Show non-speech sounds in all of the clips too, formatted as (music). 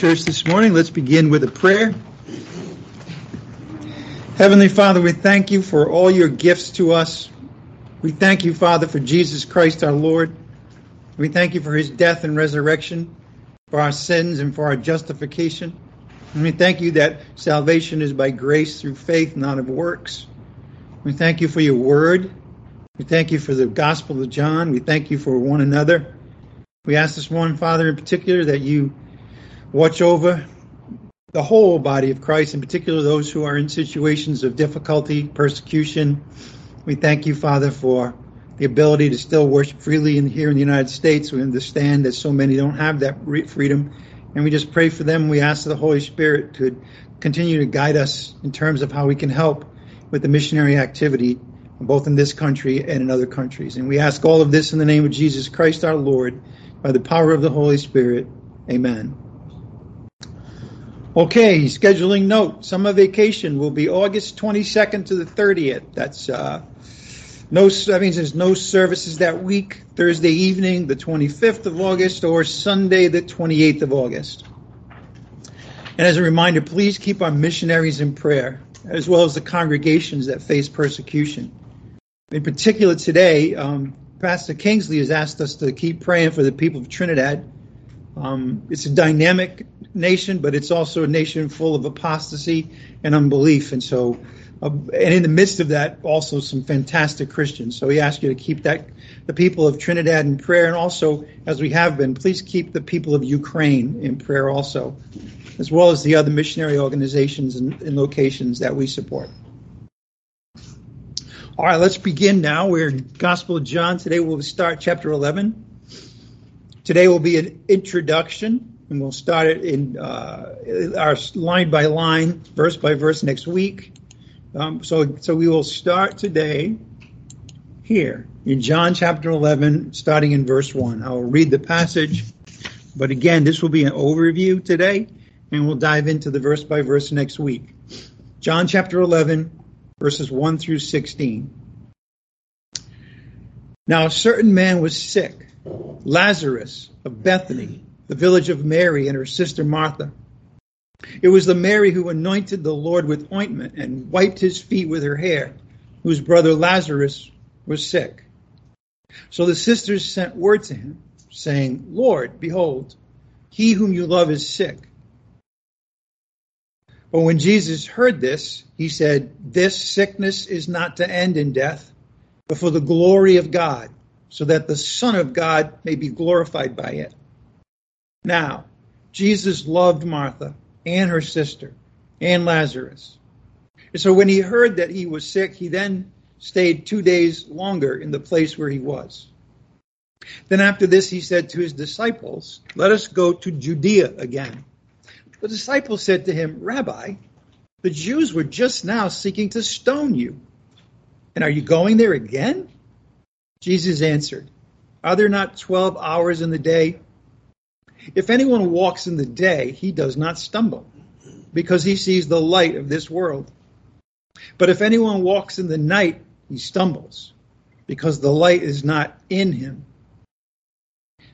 church this morning. Let's begin with a prayer. Heavenly Father, we thank you for all your gifts to us. We thank you, Father, for Jesus Christ our Lord. We thank you for his death and resurrection, for our sins and for our justification. And we thank you that salvation is by grace through faith, not of works. We thank you for your word. We thank you for the Gospel of John. We thank you for one another. We ask this morning, Father, in particular, that you watch over the whole body of Christ, in particular those who are in situations of difficulty, persecution. We thank you, Father, for the ability to still worship freely in, here in the United States. We understand that so many don't have that freedom. And we just pray for them. We ask the Holy Spirit to continue to guide us in terms of how we can help with the missionary activity, both in this country and in other countries. And we ask all of this in the name of Jesus Christ our Lord, by the power of the Holy Spirit. Amen. Okay, scheduling note. Summer vacation will be August 22nd to the 30th. That's uh, no. That means there's no services that week. Thursday evening, the 25th of August, or Sunday, the 28th of August. And as a reminder, please keep our missionaries in prayer, as well as the congregations that face persecution. In particular, today, um, Pastor Kingsley has asked us to keep praying for the people of Trinidad. Um, it's a dynamic nation, but it's also a nation full of apostasy and unbelief. And so, uh, and in the midst of that, also some fantastic Christians. So we ask you to keep that the people of Trinidad in prayer, and also, as we have been, please keep the people of Ukraine in prayer also, as well as the other missionary organizations and, and locations that we support. All right, let's begin now. We're Gospel of John. Today we'll start chapter 11. Today will be an introduction and we'll start it in uh, our line by line, verse by verse next week. Um, so, so we will start today here in John chapter 11, starting in verse 1. I will read the passage, but again, this will be an overview today, and we'll dive into the verse by verse next week. John chapter 11, verses 1 through 16. Now, a certain man was sick, Lazarus of Bethany the village of Mary and her sister Martha. It was the Mary who anointed the Lord with ointment and wiped his feet with her hair, whose brother Lazarus was sick. So the sisters sent word to him, saying, Lord, behold, he whom you love is sick. But when Jesus heard this, he said, This sickness is not to end in death, but for the glory of God, so that the Son of God may be glorified by it. Now, Jesus loved Martha and her sister and Lazarus. And so when he heard that he was sick, he then stayed two days longer in the place where he was. Then after this, he said to his disciples, Let us go to Judea again. The disciples said to him, Rabbi, the Jews were just now seeking to stone you. And are you going there again? Jesus answered, Are there not twelve hours in the day? If anyone walks in the day, he does not stumble, because he sees the light of this world. But if anyone walks in the night, he stumbles, because the light is not in him.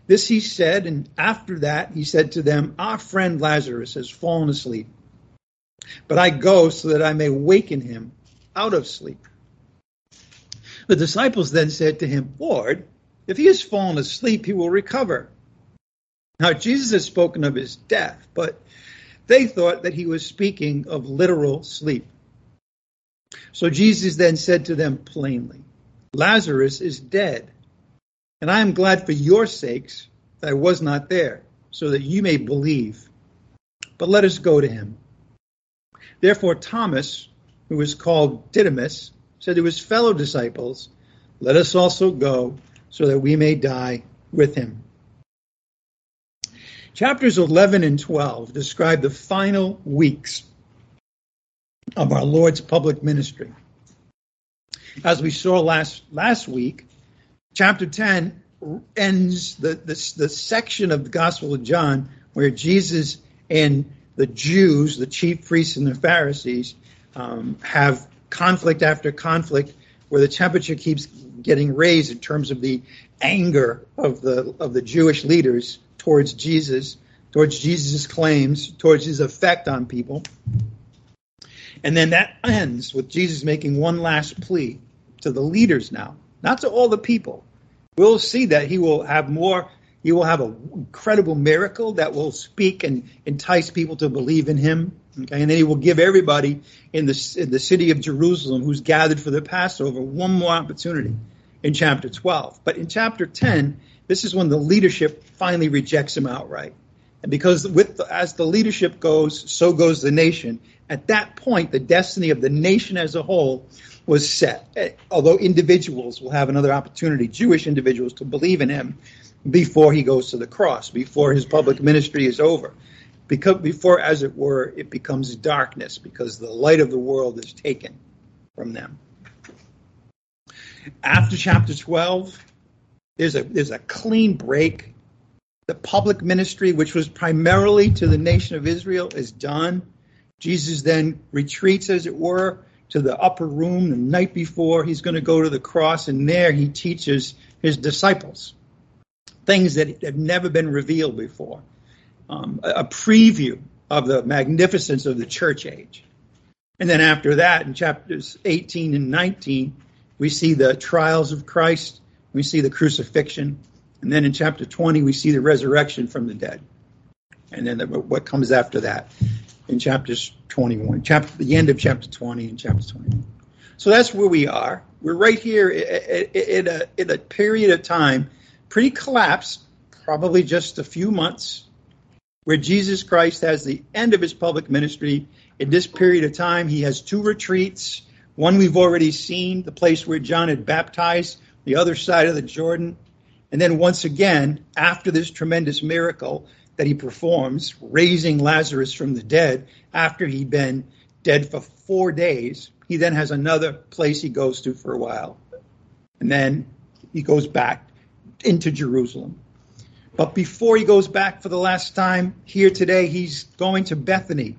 This he said, and after that he said to them, Our friend Lazarus has fallen asleep, but I go so that I may waken him out of sleep. The disciples then said to him, Lord, if he has fallen asleep, he will recover. Now, Jesus has spoken of his death, but they thought that he was speaking of literal sleep. So Jesus then said to them plainly, Lazarus is dead, and I am glad for your sakes that I was not there, so that you may believe. But let us go to him. Therefore, Thomas, who was called Didymus, said to his fellow disciples, Let us also go, so that we may die with him. Chapters 11 and 12 describe the final weeks of our Lord's public ministry. As we saw last last week, chapter 10 ends the, the, the section of the Gospel of John where Jesus and the Jews, the chief priests and the Pharisees, um, have conflict after conflict where the temperature keeps getting raised in terms of the anger of the of the Jewish leaders towards Jesus towards Jesus' claims, towards his effect on people. And then that ends with Jesus making one last plea to the leaders now, not to all the people. We'll see that he will have more, he will have an incredible miracle that will speak and entice people to believe in him. Okay, and then he will give everybody in the, in the city of Jerusalem who's gathered for the Passover one more opportunity in chapter 12. But in chapter 10, this is when the leadership finally rejects him outright. And because with the, as the leadership goes, so goes the nation. At that point, the destiny of the nation as a whole was set. Eh, although individuals will have another opportunity, Jewish individuals, to believe in him before he goes to the cross, before his public ministry is over. Because before, as it were, it becomes darkness because the light of the world is taken from them. After chapter 12, there's a there's a clean break. The public ministry, which was primarily to the nation of Israel, is done. Jesus then retreats, as it were, to the upper room the night before he's going to go to the cross, and there he teaches his disciples things that have never been revealed before. Um, a, preview of the magnificence of the church age. And then after that, in chapters 18 and 19, we see the trials of Christ, we see the crucifixion, and then in chapter 20, we see the resurrection from the dead. And then the, what comes after that in chapters 21, chapter, the end of chapter 20 and chapter 21. So that's where we are. We're right here in a, in a period of time, pretty collapsed, probably just a few months, where Jesus Christ has the end of his public ministry. In this period of time, he has two retreats. One we've already seen, the place where John had baptized, the other side of the Jordan. And then once again, after this tremendous miracle, that he performs, raising Lazarus from the dead after he'd been dead for four days. He then has another place he goes to for a while. And then he goes back into Jerusalem. But before he goes back for the last time here today, he's going to Bethany,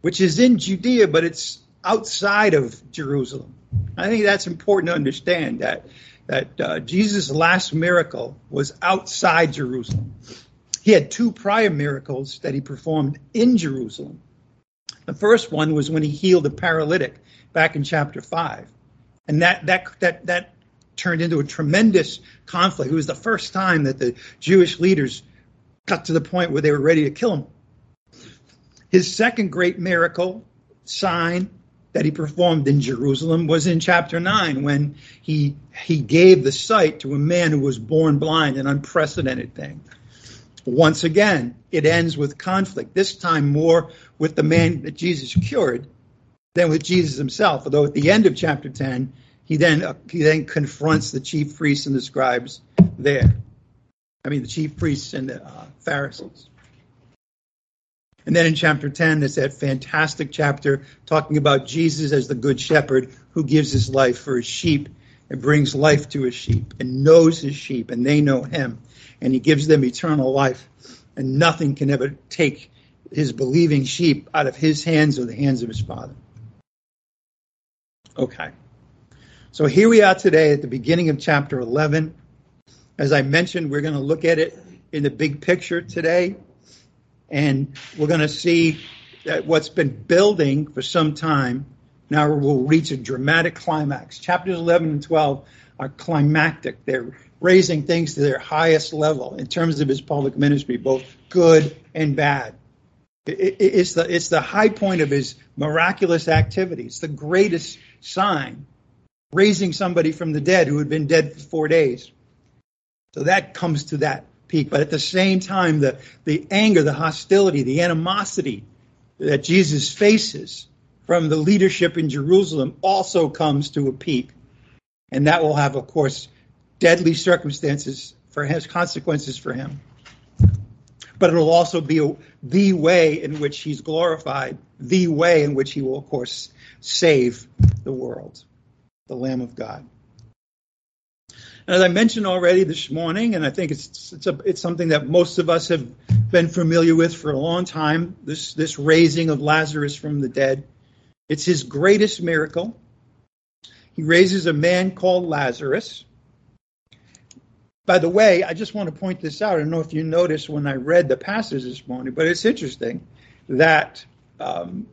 which is in Judea, but it's outside of Jerusalem. I think that's important to understand that that uh, Jesus' last miracle was outside Jerusalem. He had two prior miracles that he performed in Jerusalem. The first one was when he healed a paralytic back in chapter 5. And that, that, that, that turned into a tremendous conflict. It was the first time that the Jewish leaders got to the point where they were ready to kill him. His second great miracle, sign that he performed in Jerusalem was in chapter 9 when he he gave the sight to a man who was born blind, an unprecedented thing. Once again, it ends with conflict, this time more with the man that Jesus cured than with Jesus himself. Although at the end of chapter 10, he then, uh, he then confronts the chief priests and the scribes there. I mean, the chief priests and the uh, Pharisees. And then in chapter 10, there's that fantastic chapter talking about Jesus as the good shepherd who gives his life for his sheep and brings life to his sheep and knows his sheep and they know him and he gives them eternal life. And nothing can ever take his believing sheep out of his hands or the hands of his father. Okay. So here we are today at the beginning of chapter 11. As I mentioned, we're going to look at it in the big picture today. And we're going to see that what's been building for some time now will reach a dramatic climax. Chapters 11 and 12 are climactic. They're raising things to their highest level in terms of his public ministry, both good and bad. It's the, it's the high point of his miraculous activity. It's the greatest sign, raising somebody from the dead who had been dead for four days. So that comes to that peak. But at the same time, the, the anger, the hostility, the animosity that Jesus faces from the leadership in Jerusalem also comes to a peak. And that will have, of course, deadly circumstances for his consequences for him. But it'll also be a, the way in which he's glorified, the way in which he will, of course, save the world, the Lamb of God. As I mentioned already this morning, and I think it's it's, a, it's something that most of us have been familiar with for a long time. This this raising of Lazarus from the dead, it's his greatest miracle. He raises a man called Lazarus By the way, I just want to point this out. I don't know if you noticed when I read the passage this morning, but it's interesting that um,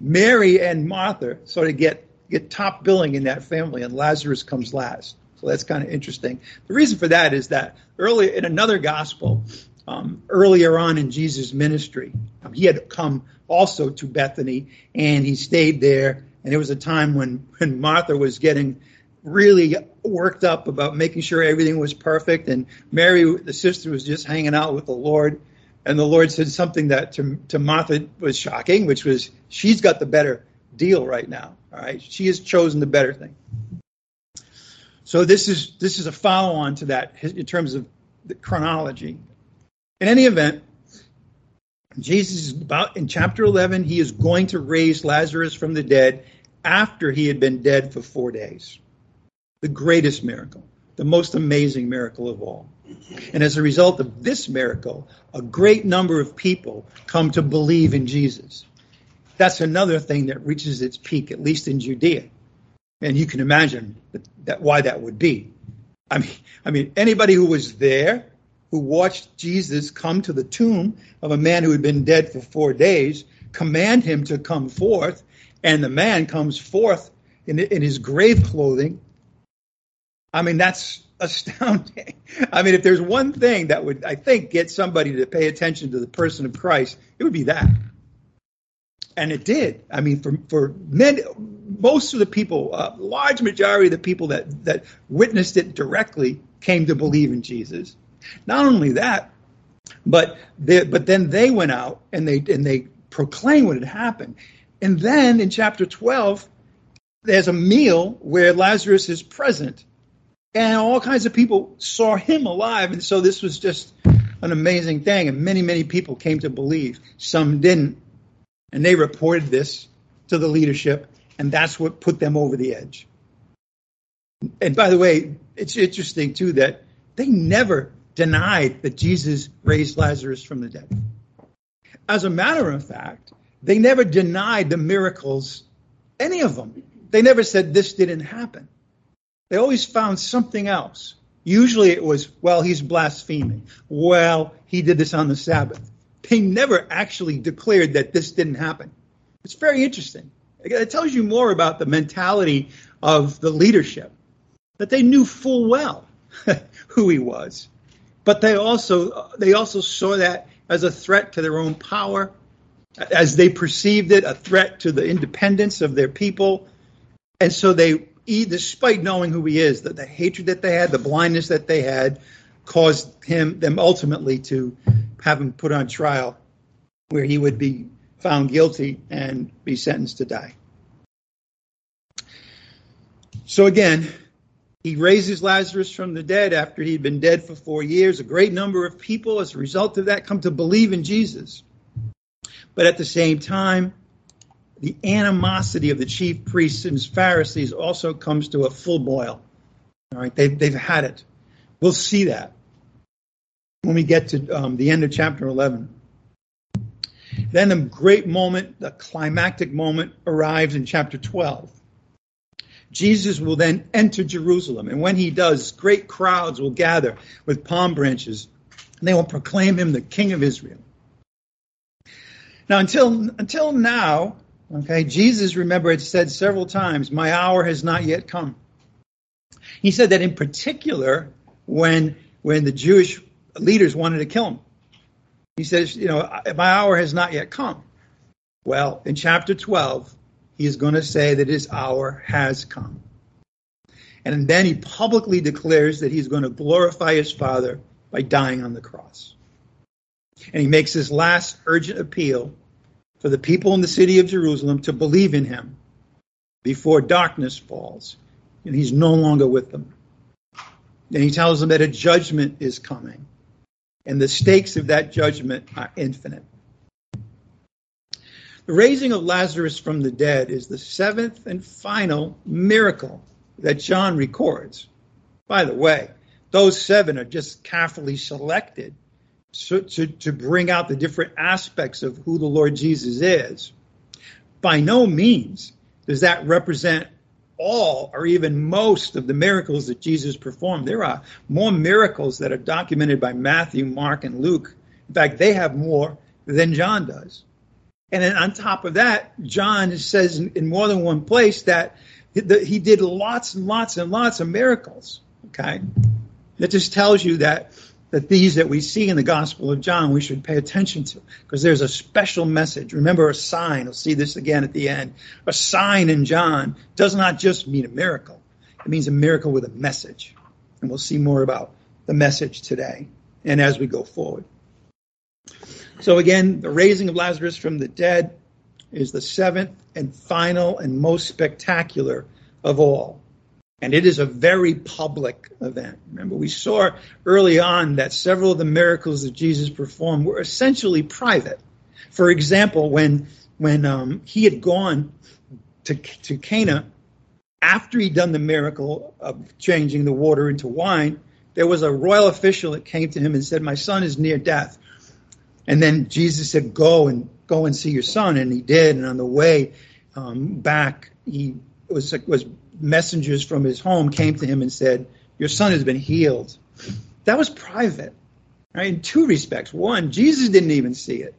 Mary and Martha sort of get get top billing in that family, and Lazarus comes last. So that's kind of interesting. The reason for that is that earlier in another gospel, um, earlier on in Jesus' ministry, um, he had come also to Bethany, and he stayed there. And it was a time when (laughs) when Martha was getting really worked up about making sure everything was perfect, and Mary, the sister, was just hanging out with the Lord. And the Lord said something that to, to Martha was shocking, which was she's got the better deal right now. All right, she has chosen the better thing. So this is this is a follow on to that in terms of the chronology. In any event, Jesus is about in chapter 11. He is going to raise Lazarus from the dead after he had been dead for four days. The greatest miracle, the most amazing miracle of all. And as a result of this miracle, a great number of people come to believe in Jesus. That's another thing that reaches its peak, at least in Judea. And you can imagine that, that why that would be. I mean, I mean, anybody who was there, who watched Jesus come to the tomb of a man who had been dead for four days, command him to come forth, and the man comes forth in, in his grave clothing. I mean, that's astounding. (laughs) I mean, if there's one thing that would, I think, get somebody to pay attention to the person of Christ, it would be that and it did. I mean, for for most of the people, a uh, large majority of the people that that witnessed it directly came to believe in Jesus. Not only that, but they, but then they went out and they and they proclaimed what had happened. And then in chapter twelve, there's a meal where Lazarus is present, and all kinds of people saw him alive. And so this was just an amazing thing, and many many people came to believe. Some didn't and they reported this to the leadership, and that's what put them over the edge. And by the way, it's interesting too that they never denied that Jesus raised Lazarus from the dead. As a matter of fact, they never denied the miracles, any of them. They never said this didn't happen. They always found something else. Usually it was, well, he's blaspheming. Well, he did this on the Sabbath they never actually declared that this didn't happen. It's very interesting. It tells you more about the mentality of the leadership that they knew full well (laughs) who he was, but they also they also saw that as a threat to their own power, as they perceived it, a threat to the independence of their people, and so they, despite knowing who he is, that the hatred that they had, the blindness that they had, caused him them ultimately to have him put on trial where he would be found guilty and be sentenced to die. So again, he raises Lazarus from the dead after he'd been dead for four years. A great number of people, as a result of that, come to believe in Jesus. But at the same time, the animosity of the chief priests and Pharisees also comes to a full boil. All right, they've, they've had it. We'll see that when we get to um, the end of chapter 11. Then the great moment, the climactic moment, arrives in chapter 12. Jesus will then enter Jerusalem, and when he does, great crowds will gather with palm branches, and they will proclaim him the King of Israel. Now, until until now, okay, Jesus, remember, it said several times, "My hour has not yet come." He said that in particular when when the Jewish leaders wanted to kill him. He says, you know, my hour has not yet come. Well, in chapter 12, he is going to say that his hour has come. And then he publicly declares that he's going to glorify his Father by dying on the cross. And he makes his last urgent appeal for the people in the city of Jerusalem to believe in him before darkness falls and he's no longer with them. And he tells them that a judgment is coming and the stakes of that judgment are infinite. The raising of Lazarus from the dead is the seventh and final miracle that John records. By the way, those seven are just carefully selected to, to, to bring out the different aspects of who the Lord Jesus is. By no means does that represent all or even most of the miracles that Jesus performed. There are more miracles that are documented by Matthew, Mark, and Luke. In fact, they have more than John does. And then on top of that, John says in, more than one place that he did lots and lots and lots of miracles. Okay. That just tells you that that these that we see in the Gospel of John we should pay attention to because there's a special message. Remember a sign, we'll see this again at the end. A sign in John does not just mean a miracle. It means a miracle with a message. And we'll see more about the message today and as we go forward. So again, the raising of Lazarus from the dead is the seventh and final and most spectacular of all. And it is a very public event. Remember, we saw early on that several of the miracles that Jesus performed were essentially private. For example, when when um, he had gone to to Cana after he'd done the miracle of changing the water into wine, there was a royal official that came to him and said, "My son is near death." And then Jesus said, "Go and go and see your son," and he did. And on the way um, back, he was was messengers from his home came to him and said, Your son has been healed. That was private, right? In two respects. One, Jesus didn't even see it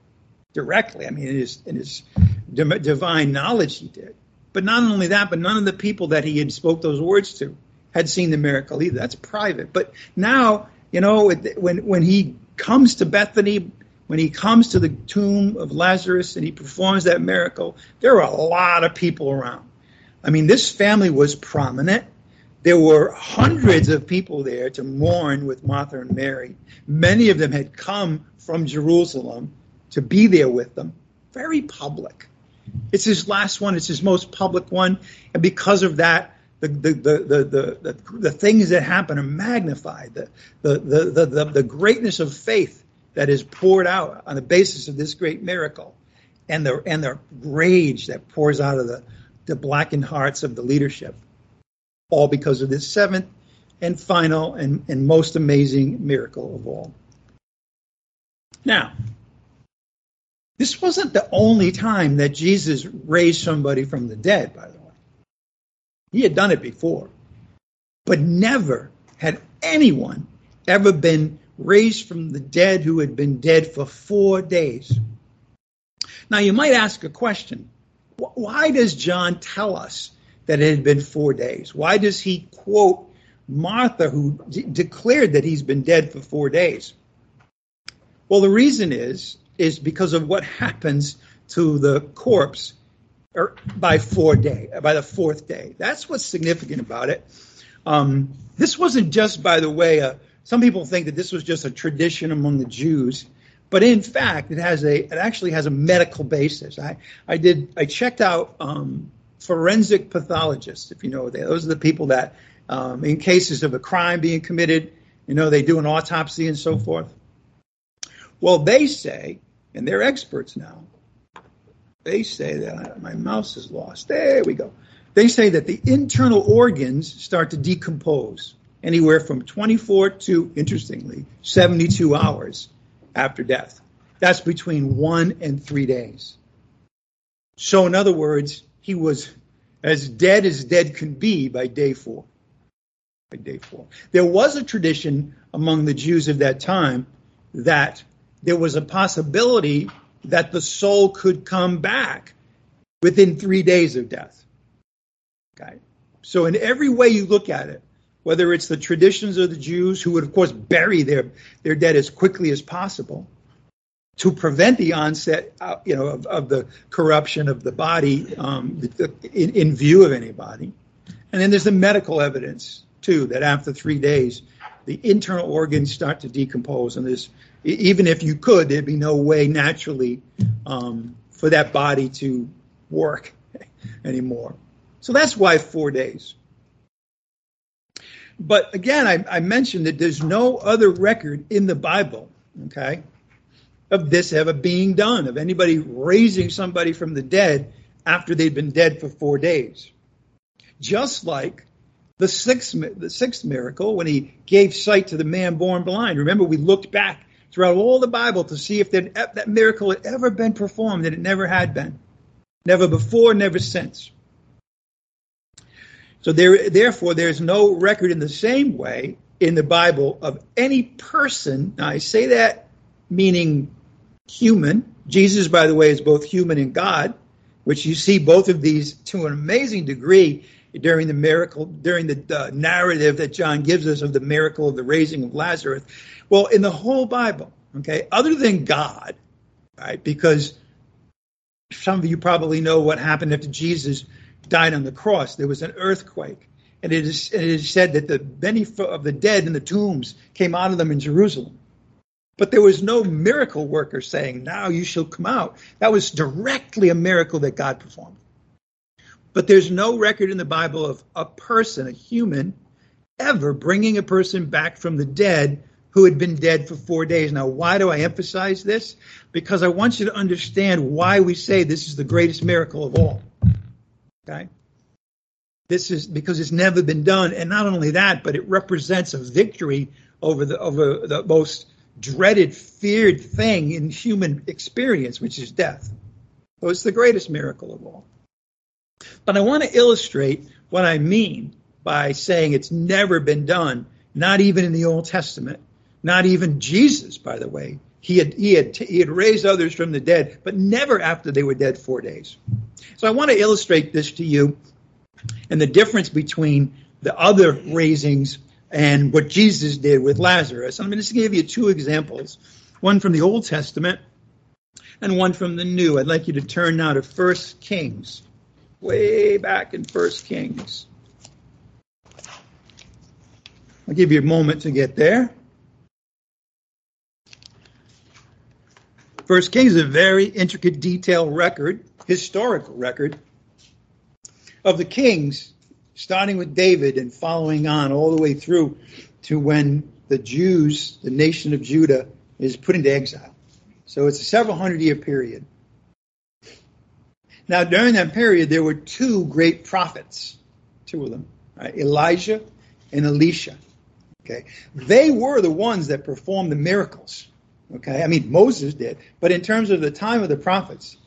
directly. I mean, in his, in his divine knowledge, he did. But not only that, but none of the people that he had spoke those words to had seen the miracle either. That's private. But now, you know, when when he comes to Bethany, when he comes to the tomb of Lazarus and he performs that miracle, there are a lot of people around. I mean, this family was prominent. There were hundreds of people there to mourn with Martha and Mary. Many of them had come from Jerusalem to be there with them. Very public. It's his last one, it's his most public one. And because of that, the, the, the, the, the, things that happen are magnified. The, the, the, the, the greatness of faith that is poured out on the basis of this great miracle and the, and the rage that pours out of the, the blackened hearts of the leadership, all because of this seventh and final and, and most amazing miracle of all. Now, this wasn't the only time that Jesus raised somebody from the dead, by the way. He had done it before, but never had anyone ever been raised from the dead who had been dead for four days. Now, you might ask a question why does John tell us that it had been four days? Why does he quote Martha, who de- declared that he's been dead for four days? Well, the reason is is because of what happens to the corpse or by four day by the fourth day. That's what's significant about it. Um, this wasn't just, by the way, a, some people think that this was just a tradition among the Jews. But in fact, it has a it actually has a medical basis. I I did I checked out um, forensic pathologists, if you know they, those are the people that um, in cases of a crime being committed, you know they do an autopsy and so forth. Well, they say, and they're experts now. They say that my mouse is lost. There we go. They say that the internal organs start to decompose anywhere from 24 to, interestingly, 72 hours after death. That's between one and three days. So, in other words, he was as dead as dead can be by day four. By day four. There was a tradition among the Jews of that time that there was a possibility that the soul could come back within three days of death. Okay. So, in every way you look at it, whether it's the traditions of the Jews who would, of course, bury their, their dead as quickly as possible to prevent the onset, uh, you know, of, of, the corruption of the body um, in, in view of anybody. And then there's the medical evidence, too, that after three days, the internal organs start to decompose. And there's, even if you could, there'd be no way naturally um, for that body to work (laughs) anymore. So that's why four days. But again, I, I mentioned that there's no other record in the Bible, okay, of this ever being done, of anybody raising somebody from the dead after they'd been dead for four days. Just like the sixth, the sixth miracle when he gave sight to the man born blind. Remember, we looked back throughout all the Bible to see if that, that miracle had ever been performed, and it never had been. Never before, never since. So there, therefore, there's no record in the same way in the Bible of any person. Now, I say that meaning human. Jesus, by the way, is both human and God, which you see both of these to an amazing degree during the miracle, during the uh, narrative that John gives us of the miracle of the raising of Lazarus. Well, in the whole Bible, okay, other than God, right, because some of you probably know what happened after Jesus died on the cross. There was an earthquake. And it is, it is said that the many of the dead in the tombs came out of them in Jerusalem. But there was no miracle worker saying, Now you shall come out. That was directly a miracle that God performed. But there's no record in the Bible of a person, a human, ever bringing a person back from the dead who had been dead for four days. Now, why do I emphasize this? Because I want you to understand why we say this is the greatest miracle of all. Okay? This is because it's never been done. And not only that, but it represents a victory over the over the most dreaded, feared thing in human experience, which is death. So it's the greatest miracle of all. But I want to illustrate what I mean by saying it's never been done, not even in the Old Testament, not even Jesus, by the way. He had, he had, he had raised others from the dead, but never after they were dead four days. So I want to illustrate this to you and the difference between the other raisings and what Jesus did with Lazarus. I'm going to just give you two examples one from the Old Testament and one from the New. I'd like you to turn now to First Kings, way back in First Kings. I'll give you a moment to get there. First Kings is a very intricate, detailed record, historical record of the kings starting with David and following on all the way through to when the Jews, the nation of Judah, is put into exile. So it's a several hundred year period. Now, during that period, there were two great prophets, two of them, right? Elijah and Elisha. Okay, they were the ones that performed the miracles. Okay, I mean Moses did, but in terms of the time of the prophets,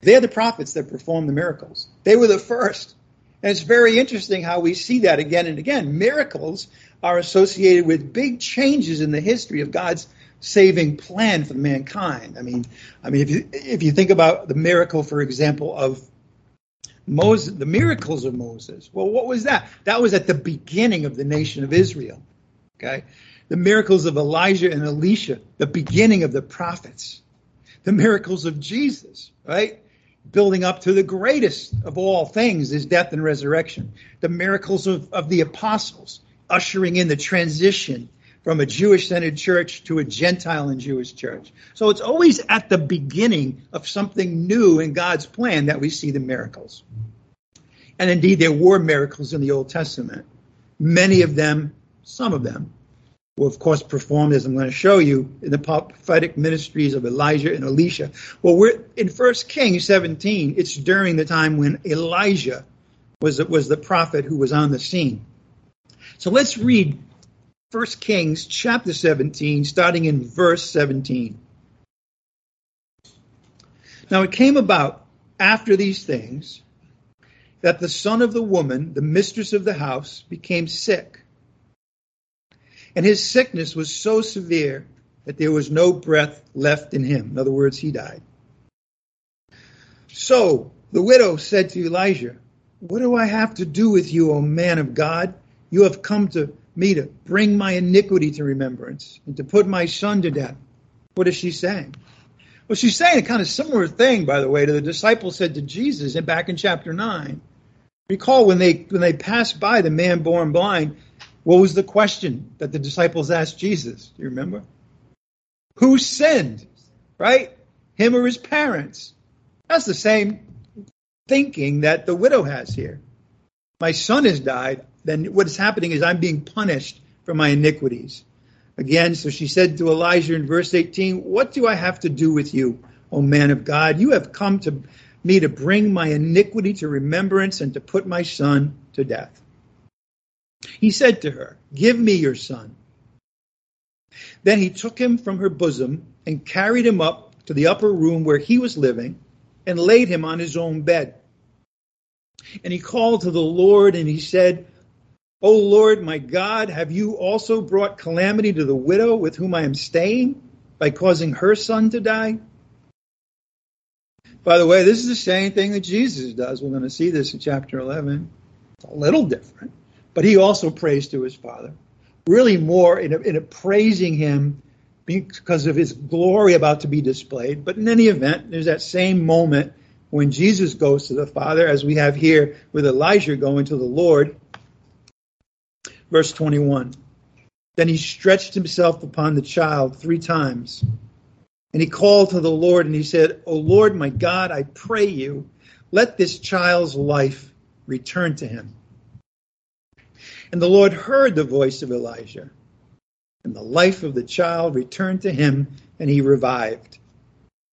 they're the prophets that performed the miracles. They were the first and it's very interesting how we see that again and again. Miracles are associated with big changes in the history of God's saving plan for mankind. I mean, I mean, if you if you think about the miracle, for example, of Moses, the miracles of Moses. Well, what was that? That was at the beginning of the nation of Israel. Okay, the miracles of Elijah and Elisha, the beginning of the prophets. The miracles of Jesus, right? building up to the greatest of all things is death and resurrection. The miracles of, of the apostles, ushering in the transition from a Jewish centered church to a Gentile and Jewish church. So it's always at the beginning of something new in God's plan that we see the miracles. And indeed, there were miracles in the Old Testament. Many of them, some of them, of course performed as I'm going to show you in the prophetic ministries of Elijah and Elisha. Well, we're in First Kings 17. It's during the time when Elijah was was the prophet who was on the scene. So let's read First Kings chapter 17, starting in verse 17. Now it came about after these things that the son of the woman, the mistress of the house, became sick and his sickness was so severe that there was no breath left in him. In other words, he died. So the widow said to Elijah, What do I have to do with you, O man of God? You have come to me to bring my iniquity to remembrance and to put my son to death. What is she saying? Well, she's saying a kind of similar thing, by the way, to the disciples said to Jesus and back in chapter 9. Recall when they when they passed by the man born blind, what was the question that the disciples asked Jesus? Do you remember? Who sinned? Right? Him or his parents? That's the same thinking that the widow has here. My son has died, then what is happening is I'm being punished for my iniquities. Again, so she said to Elijah in verse 18, What do I have to do with you, O man of God? You have come to me to bring my iniquity to remembrance and to put my son to death. He said to her, Give me your son. Then he took him from her bosom and carried him up to the upper room where he was living and laid him on his own bed. And he called to the Lord and he said, O Lord, my God, have you also brought calamity to the widow with whom I am staying by causing her son to die? By the way, this is the same thing that Jesus does. We're going to see this in chapter 11. It's a little different, but he also prays to his Father. Really more in a, in a praising him because of his glory about to be displayed. But in any event, there's that same moment when Jesus goes to the Father, as we have here with Elijah going to the Lord. Verse 21. Then he stretched himself upon the child three times. And he called to the Lord and he said, O Lord my God, I pray you, let this child's life return to him. And the Lord heard the voice of Elijah, and the life of the child returned to him, and he revived.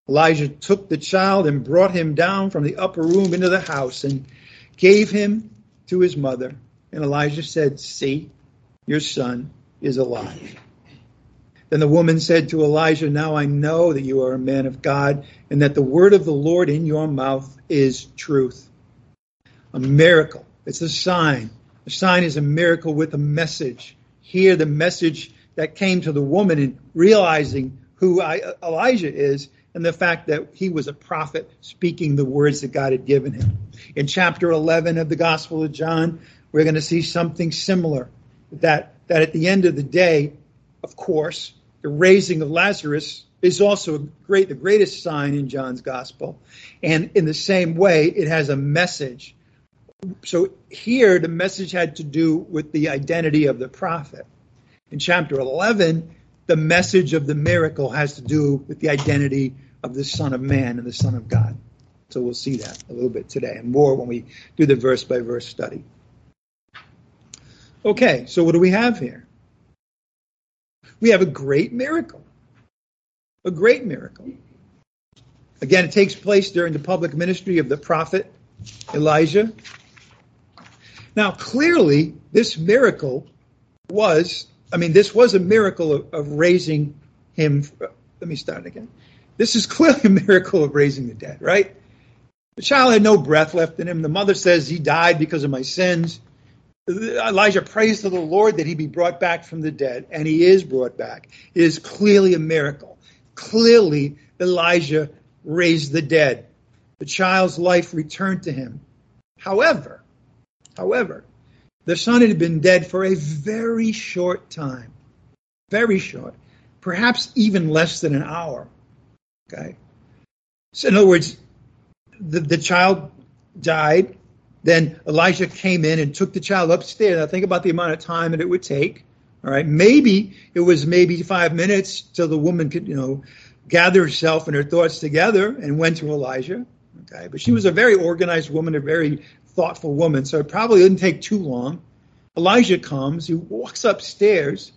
Elijah took the child and brought him down from the upper room into the house and gave him to his mother. And Elijah said, See, your son is alive. Then the woman said to Elijah, Now I know that you are a man of God, and that the word of the Lord in your mouth is truth. A miracle. It's a sign. A sign is a miracle with a message. Here, the message that came to the woman in realizing who Elijah is and the fact that he was a prophet speaking the words that God had given him. In chapter 11 of the Gospel of John, we're going to see something similar. That, that at the end of the day, of course, the raising of Lazarus is also great, the greatest sign in John's gospel. And in the same way, it has a message. So here, the message had to do with the identity of the prophet. In chapter 11, the message of the miracle has to do with the identity of the Son of Man and the Son of God. So we'll see that a little bit today and more when we do the verse by verse study. Okay, so what do we have here? we have a great miracle. A great miracle. Again, it takes place during the public ministry of the prophet Elijah. Now, clearly, this miracle was, I mean, this was a miracle of, of raising him. Let me start again. This is (laughs) clearly a miracle of raising the dead, right? The child had no breath left in him. The mother says he died because of my sins. Elijah prays to the Lord that he be brought back from the dead, and he is brought back. It is clearly a miracle. Clearly, Elijah raised the dead. The child's life returned to him. However, however, the son had been dead for a very short time. Very short. Perhaps even less than an hour. Okay? So, in other words, the, the child died then Elijah came in and took the child upstairs. Now think about the amount of time that it would take. All right, maybe it was maybe five minutes till the woman could, you know, gather herself and her thoughts together and went to Elijah. Okay, but she was a very organized woman, a very thoughtful woman, so it probably didn't take too long. Elijah comes, he walks upstairs,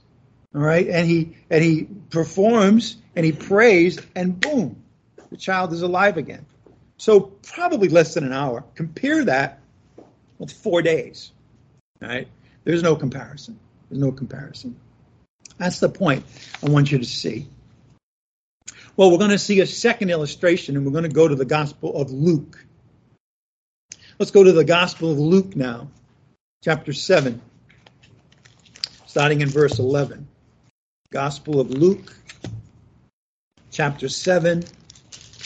all right, and he and he performs and he prays, and boom, the child is alive again. So probably less than an hour. Compare that with four days. Right? There's no comparison. There's no comparison. That's the point I want you to see. Well, we're going to see a second illustration, and we're going to go to the Gospel of Luke. Let's go to the Gospel of Luke now, chapter 7, starting in verse 11. Gospel of Luke, chapter 7,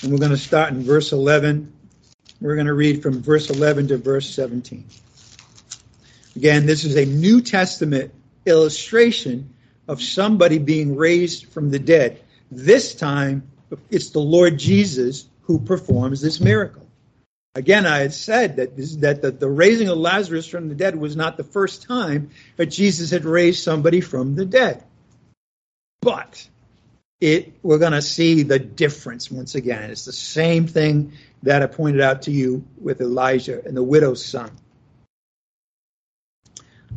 and we're going to start in verse 11 we're going to read from verse 11 to verse 17. Again, this is a New Testament illustration of somebody being raised from the dead. This time, it's the Lord Jesus who performs this miracle. Again, I had said that, this, that the, the raising of Lazarus from the dead was not the first time that Jesus had raised somebody from the dead. But it we're going to see the difference once again. It's the same thing that I pointed out to you with Elijah and the widow's son.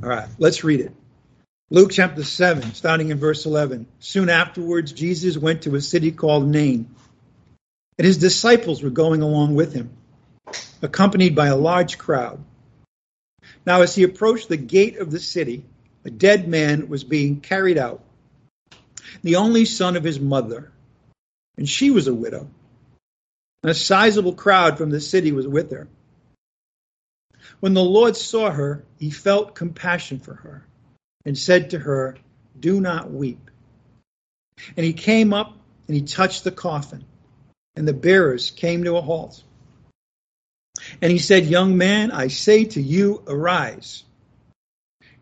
All right, let's read it. Luke chapter 7, starting in verse 11. Soon afterwards, Jesus went to a city called Nain, and his disciples were going along with him, accompanied by a large crowd. Now, as he approached the gate of the city, a dead man was being carried out, the only son of his mother, and she was a widow and a sizable crowd from the city was with her. When the Lord saw her, he felt compassion for her and said to her, Do not weep. And he came up and he touched the coffin, and the bearers came to a halt. And he said, Young man, I say to you, arise.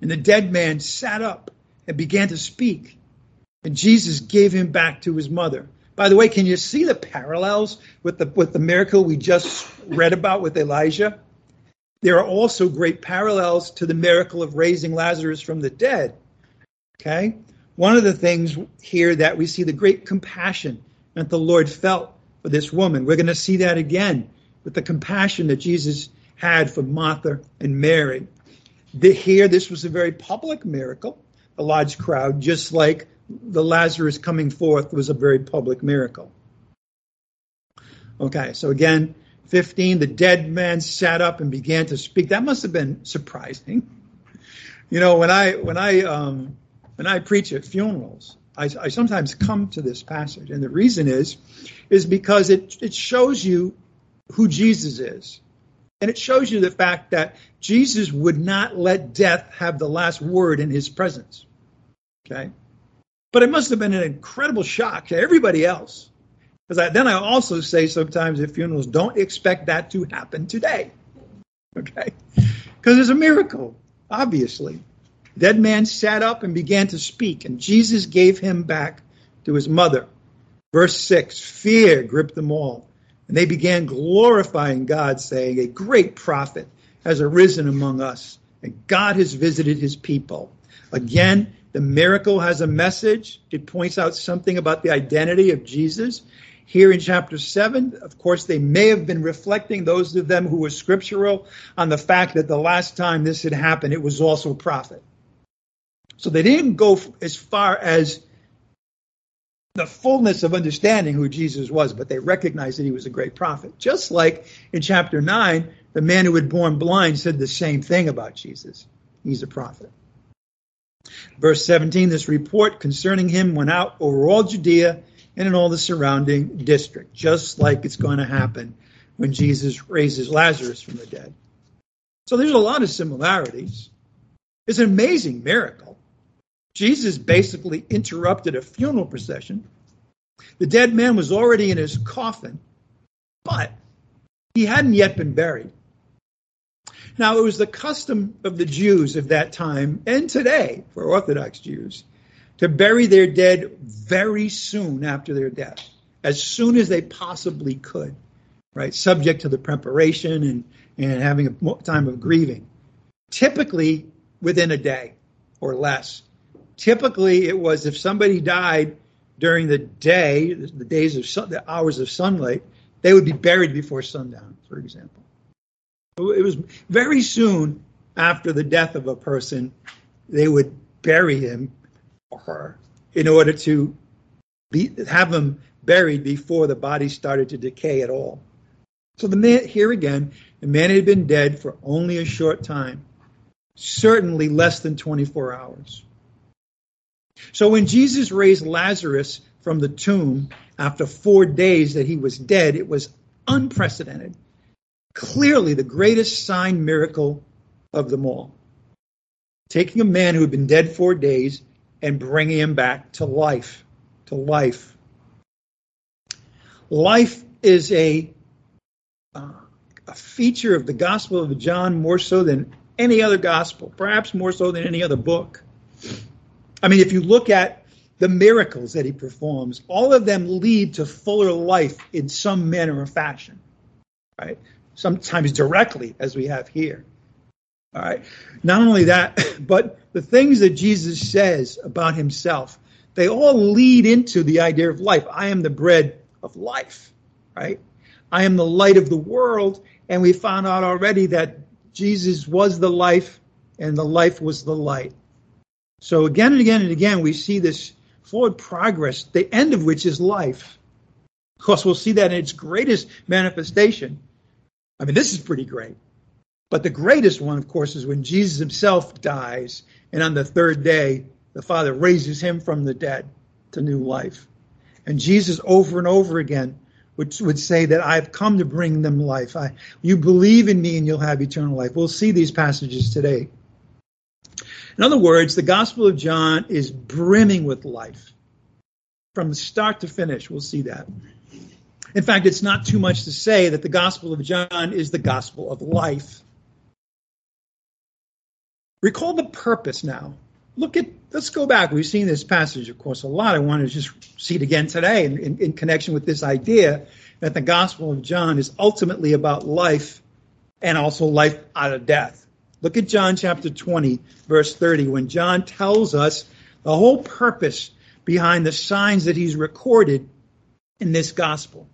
And the dead man sat up and began to speak. And Jesus gave him back to his mother. By the way, can you see the parallels with the with the miracle we just read about with Elijah? There are also great parallels to the miracle of raising Lazarus from the dead. Okay? One of the things here that we see the great compassion that the Lord felt for this woman. We're going to see that again with the compassion that Jesus had for Martha and Mary. The, here, this was a very public miracle, a large crowd, just like the Lazarus coming forth was a very public miracle. Okay, so again, 15, the dead man sat up and began to speak. That must have been surprising. You know, when I when I um, when I preach at funerals, I, I sometimes come to this passage, and the reason is is because it it shows you who Jesus is. And it shows you the fact that Jesus would not let death have the last word in his presence. Okay? But it must have been an incredible shock to everybody else. Because then I also say sometimes at funerals, don't expect that to happen today. Okay? Because it's a miracle, obviously. Dead man sat up and began to speak, and Jesus gave him back to his mother. Verse 6 Fear gripped them all and they began glorifying God, saying, A great prophet has arisen among us, and God has visited his people. Again, the miracle has a message. It points out something about the identity of Jesus. Here in chapter 7, of course, they may have been reflecting, those of them who were scriptural, on the fact that the last time this had happened, it was also a prophet. So they didn't go as far as the fullness of understanding who Jesus was, but they recognized that he was a great prophet. Just like in chapter 9, the man who had born blind said the same thing about Jesus. He's a prophet. Verse 17 this report concerning him went out over all Judea and in all the surrounding district, just like it's going to happen when Jesus raises Lazarus from the dead. So there's a lot of similarities. It's an amazing miracle. Jesus basically interrupted a funeral procession. The dead man was already in his coffin, but he hadn't yet been buried. Now, it was the custom of the Jews of that time and today for Orthodox Jews to bury their dead very soon after their death, as soon as they possibly could, right? Subject to the preparation and, and having a time of grieving. Typically within a day or less typically it was if somebody died during the day, the days of sun, the hours of sunlight, they would be buried before sundown, for example. It was very soon after the death of a person, they would bury him or her in order to be, have them buried before the body started to decay at all. So the man here again, the man had been dead for only a short time, certainly less than 24 hours. So when Jesus raised Lazarus from the tomb after four days that he was dead, it was unprecedented. Clearly the greatest sign miracle of them all. Taking a man who had been dead four days and bringing him back to life. To life. Life is a, uh, a feature of the Gospel of John more so than any other gospel, perhaps more so than any other book. I mean, if you look at the miracles that he performs, all of them lead to fuller life in some manner or fashion, right? Sometimes directly, as we have here. All right. Not only that, (laughs) but the things that Jesus says about himself, they all lead into the idea of life. I am the bread of life, right? I am the light of the world. And we found out already that Jesus was the life and the life was the light. So again and again and again, we see this forward progress, the end of which is life. Of course, we'll see that in its greatest manifestation. I mean, this is pretty great. But the greatest one, of course, is when Jesus himself dies, and on the third day, the Father raises him from the dead to new life. And Jesus, over and over again, would, would say that I've come to bring them life. I, you believe in me and you'll have eternal life. We'll see these passages today. In other words, the Gospel of John is brimming with life from start to finish. We'll see that. In fact, it's not too much to say that the Gospel of John is the Gospel of life. Recall the purpose now. Look at, let's go back. We've seen this passage, of course, a lot. I want to just see it again today in, in, in connection with this idea that the Gospel of John is ultimately about life and also life out of death. Look at John chapter 20, verse 30, when John tells us the whole purpose behind the signs that he's recorded in this gospel.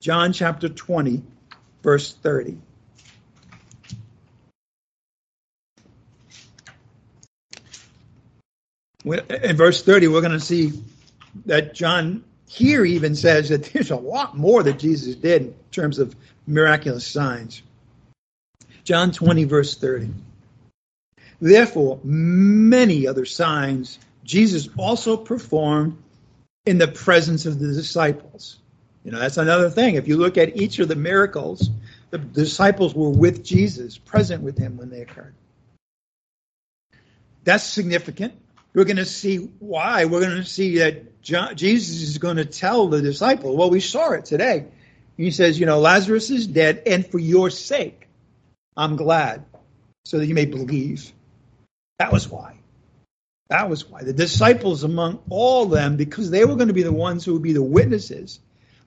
John chapter 20, verse 30. In verse 30, we're going to see that John here even says that there's a lot more that Jesus did in terms of miraculous signs. John 20, verse 30. Therefore, many other signs Jesus also performed in the presence of the disciples you know, that's another thing. If you look at each of the miracles, the disciples were with Jesus, present with him when they occurred. That's significant. We're going to see why. We're going to see that John, Jesus is going to tell the disciples, well, we saw it today. He says, you know, Lazarus is dead, and for your sake, I'm glad, so that you may believe. That was why. That was why. The disciples among all them, because they were going to be the ones who would be the witnesses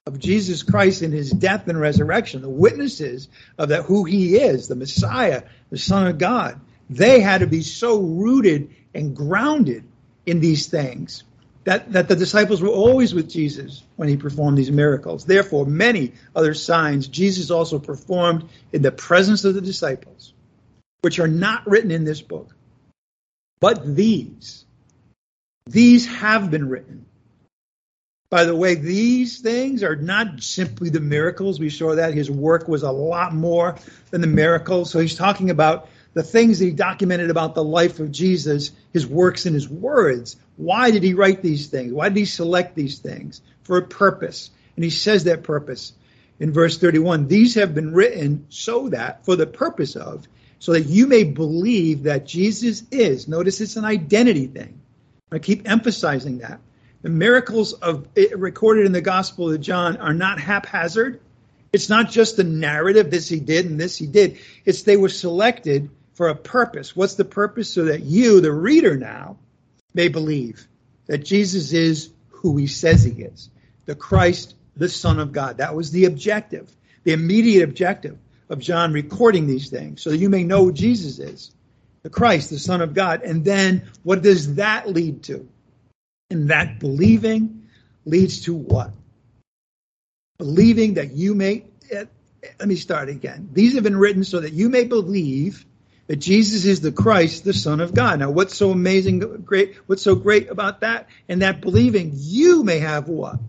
of Jesus Christ in his death and resurrection, the witnesses of that who he is, the Messiah, the Son of God, they had to be so rooted and grounded in these things that, that the disciples were always with Jesus when he performed these miracles. Therefore, many other signs Jesus also performed in the presence of the disciples, which are not written in this book. But these, these have been written by the way, these things are not simply the miracles. We saw that his work was a lot more than the miracles. So he's talking about the things that he documented about the life of Jesus, his works and his words. Why did he write these things? Why did he select these things? For a purpose. And he says that purpose in verse 31. These have been written so that, for the purpose of, so that you may believe that Jesus is. Notice it's an identity thing. I keep emphasizing that the miracles of recorded in the Gospel of John are not haphazard. It's not just the narrative, this he did and this he did. It's they were selected for a purpose. What's the purpose? So that you, the reader now, may believe that Jesus is who he says he is. The Christ, the Son of God. That was the objective, the immediate objective of John recording these things, so that you may know who Jesus is. The Christ, the Son of God. And then what does that lead to? And that believing leads to what? Believing that you may, eh, let me start again. These have been written so that you may believe that Jesus is the Christ, the Son of God. Now, what's so amazing, great, what's so great about that? And that believing you may have what?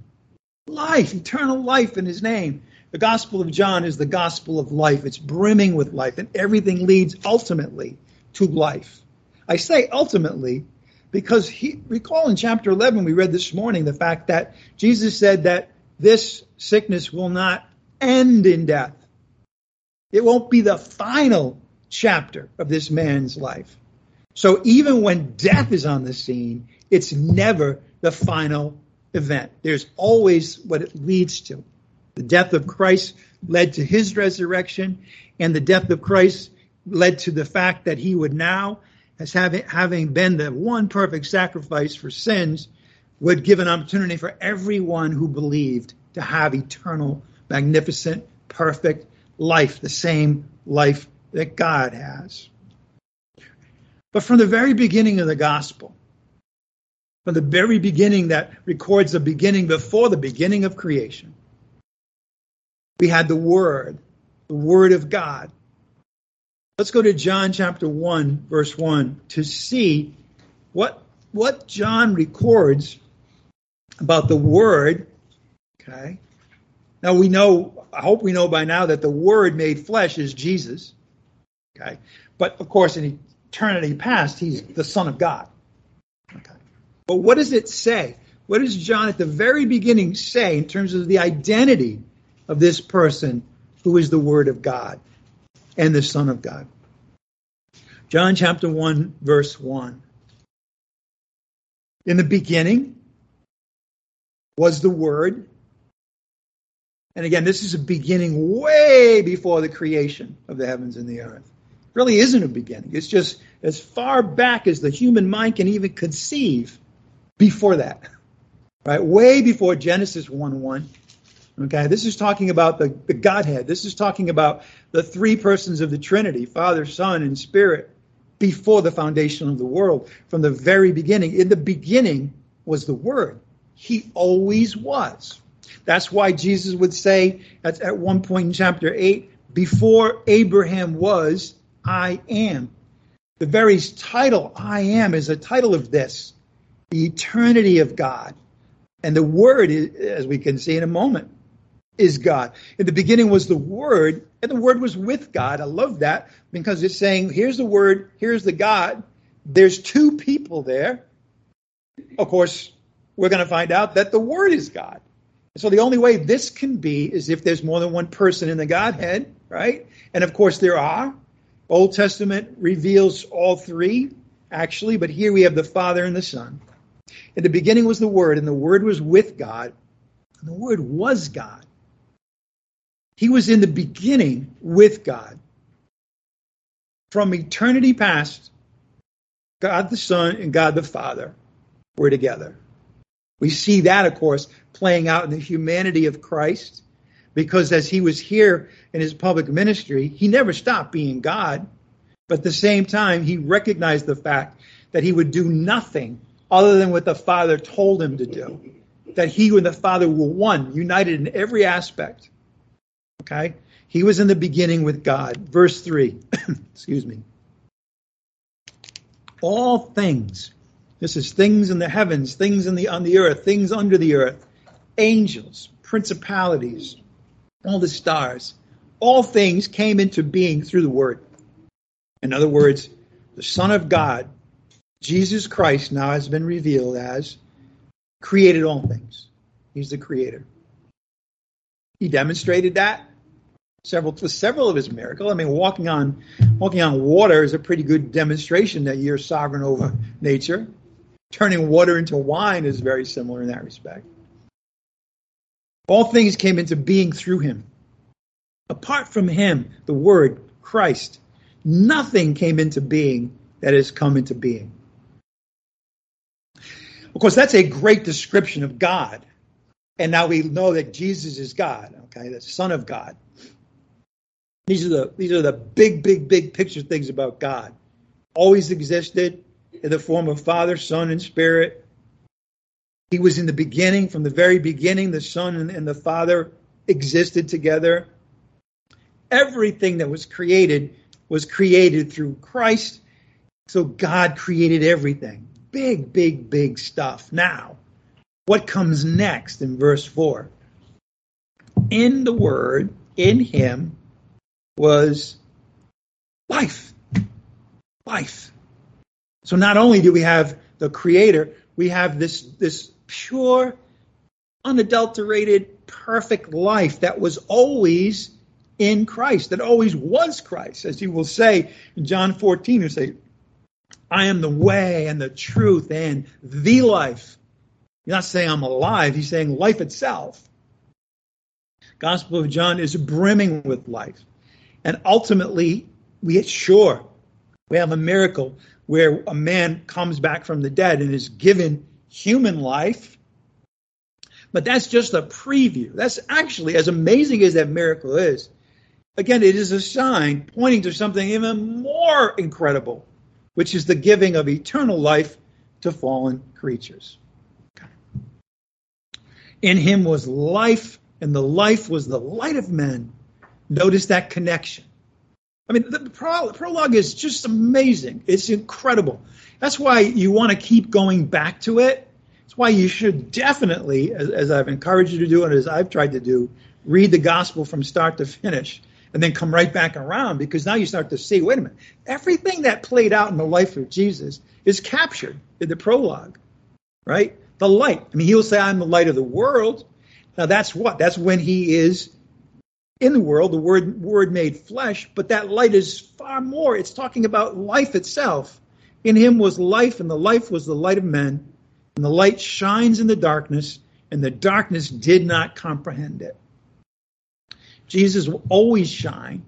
Life, eternal life in His name. The Gospel of John is the Gospel of life. It's brimming with life, and everything leads ultimately to life. I say ultimately because he, recall in chapter 11, we read this morning the fact that Jesus said that this sickness will not end in death. It won't be the final chapter of this man's life. So even when death is on the scene, it's never the final event. There's always what it leads to. The death of Christ led to his resurrection, and the death of Christ led to the fact that he would now as having, having been the one perfect sacrifice for sins, would give an opportunity for everyone who believed to have eternal, magnificent, perfect life, the same life that God has. But from the very beginning of the gospel, from the very beginning that records the beginning before the beginning of creation, we had the Word, the Word of God, Let's go to John chapter 1, verse 1 to see what, what John records about the Word. Okay. Now we know, I hope we know by now that the Word made flesh is Jesus. Okay. But of course, in eternity past, he's the Son of God. Okay. But what does it say? What does John at the very beginning say in terms of the identity of this person who is the Word of God and the Son of God. John chapter 1, verse 1. In the beginning was the Word. And again, this is a beginning way before the creation of the heavens and the earth. It really isn't a beginning. It's just as far back as the human mind can even conceive before that. Right? Way before Genesis 1 1. Okay, this is talking about the, the Godhead. This is talking about the three persons of the Trinity, Father, Son, and Spirit, before the foundation of the world, from the very beginning. In the beginning was the Word. He always was. That's why Jesus would say at, at one point in chapter 8, before Abraham was, I am. The very title, I am, is a title of this the eternity of God. And the Word, as we can see in a moment, is God. In the beginning was the Word, and the Word was with God. I love that because it's saying, here's the Word, here's the God. There's two people there. Of course, we're going to find out that the Word is God. So the only way this can be is if there's more than one person in the Godhead, right? And of course there are. Old Testament reveals all three, actually, but here we have the Father and the Son. In the beginning was the Word, and the Word was with God, and the Word was God. He was in the beginning with God. From eternity past, God the Son and God the Father were together. We see that, of course, playing out in the humanity of Christ, because as he was here in his public ministry, he never stopped being God. But at the same time, he recognized the fact that he would do nothing other than what the Father told him to do. That he and the Father were one, united in every aspect. Okay? He was in the beginning with God. Verse 3. (coughs) Excuse me. All things. This is things in the heavens, things in the on the earth, things under the earth, angels, principalities, all the stars. All things came into being through the word. In other words, the Son of God, Jesus Christ, now has been revealed as created all things. He's the creator. He demonstrated that several several of his miracles. I mean, walking on walking on water is a pretty good demonstration that you're sovereign over nature. Turning water into wine is very similar in that respect. All things came into being through him. Apart from him, the Word, Christ, nothing came into being that has come into being. Of course, that's a great description of God. And now we know that Jesus is God, okay, the Son of God. These are the these are the big, big, big picture things about God. Always existed in the form of Father, Son, and Spirit. He was in the beginning, from the very beginning, the Son and, and the Father existed together. Everything that was created was created through Christ. So God created everything. Big, big, big stuff. Now, what comes next in verse 4? In the Word, in Him, was life. Life. So not only do we have the Creator, we have this, this pure, unadulterated, perfect life that was always in Christ, that always was Christ. As he will say in John 14, he say, I am the way and the truth and the life. He's not saying I'm alive, he's saying life itself. Gospel of John is brimming with life. And ultimately, we get sure we have a miracle where a man comes back from the dead and is given human life. But that's just a preview. That's actually, as amazing as that miracle is, again, it is a sign pointing to something even more incredible, which is the giving of eternal life to fallen creatures. In him was life, and the life was the light of men. Notice that connection. I mean, the prologue is just amazing. It's incredible. That's why you want to keep going back to it. That's why you should definitely, as, as, I've encouraged you to do and as I've tried to do, read the gospel from start to finish and then come right back around because now you start to see wait a minute, everything that played out in the life of Jesus is captured in the prologue, right? The light. I mean, he'll say, I'm the light of the world. Now, that's what? That's when he is in the world, the word, word made flesh, but that light is far more. It's talking about life itself. In him was life, and the life was the light of men. And the light shines in the darkness, and the darkness did not comprehend it. Jesus will always shine.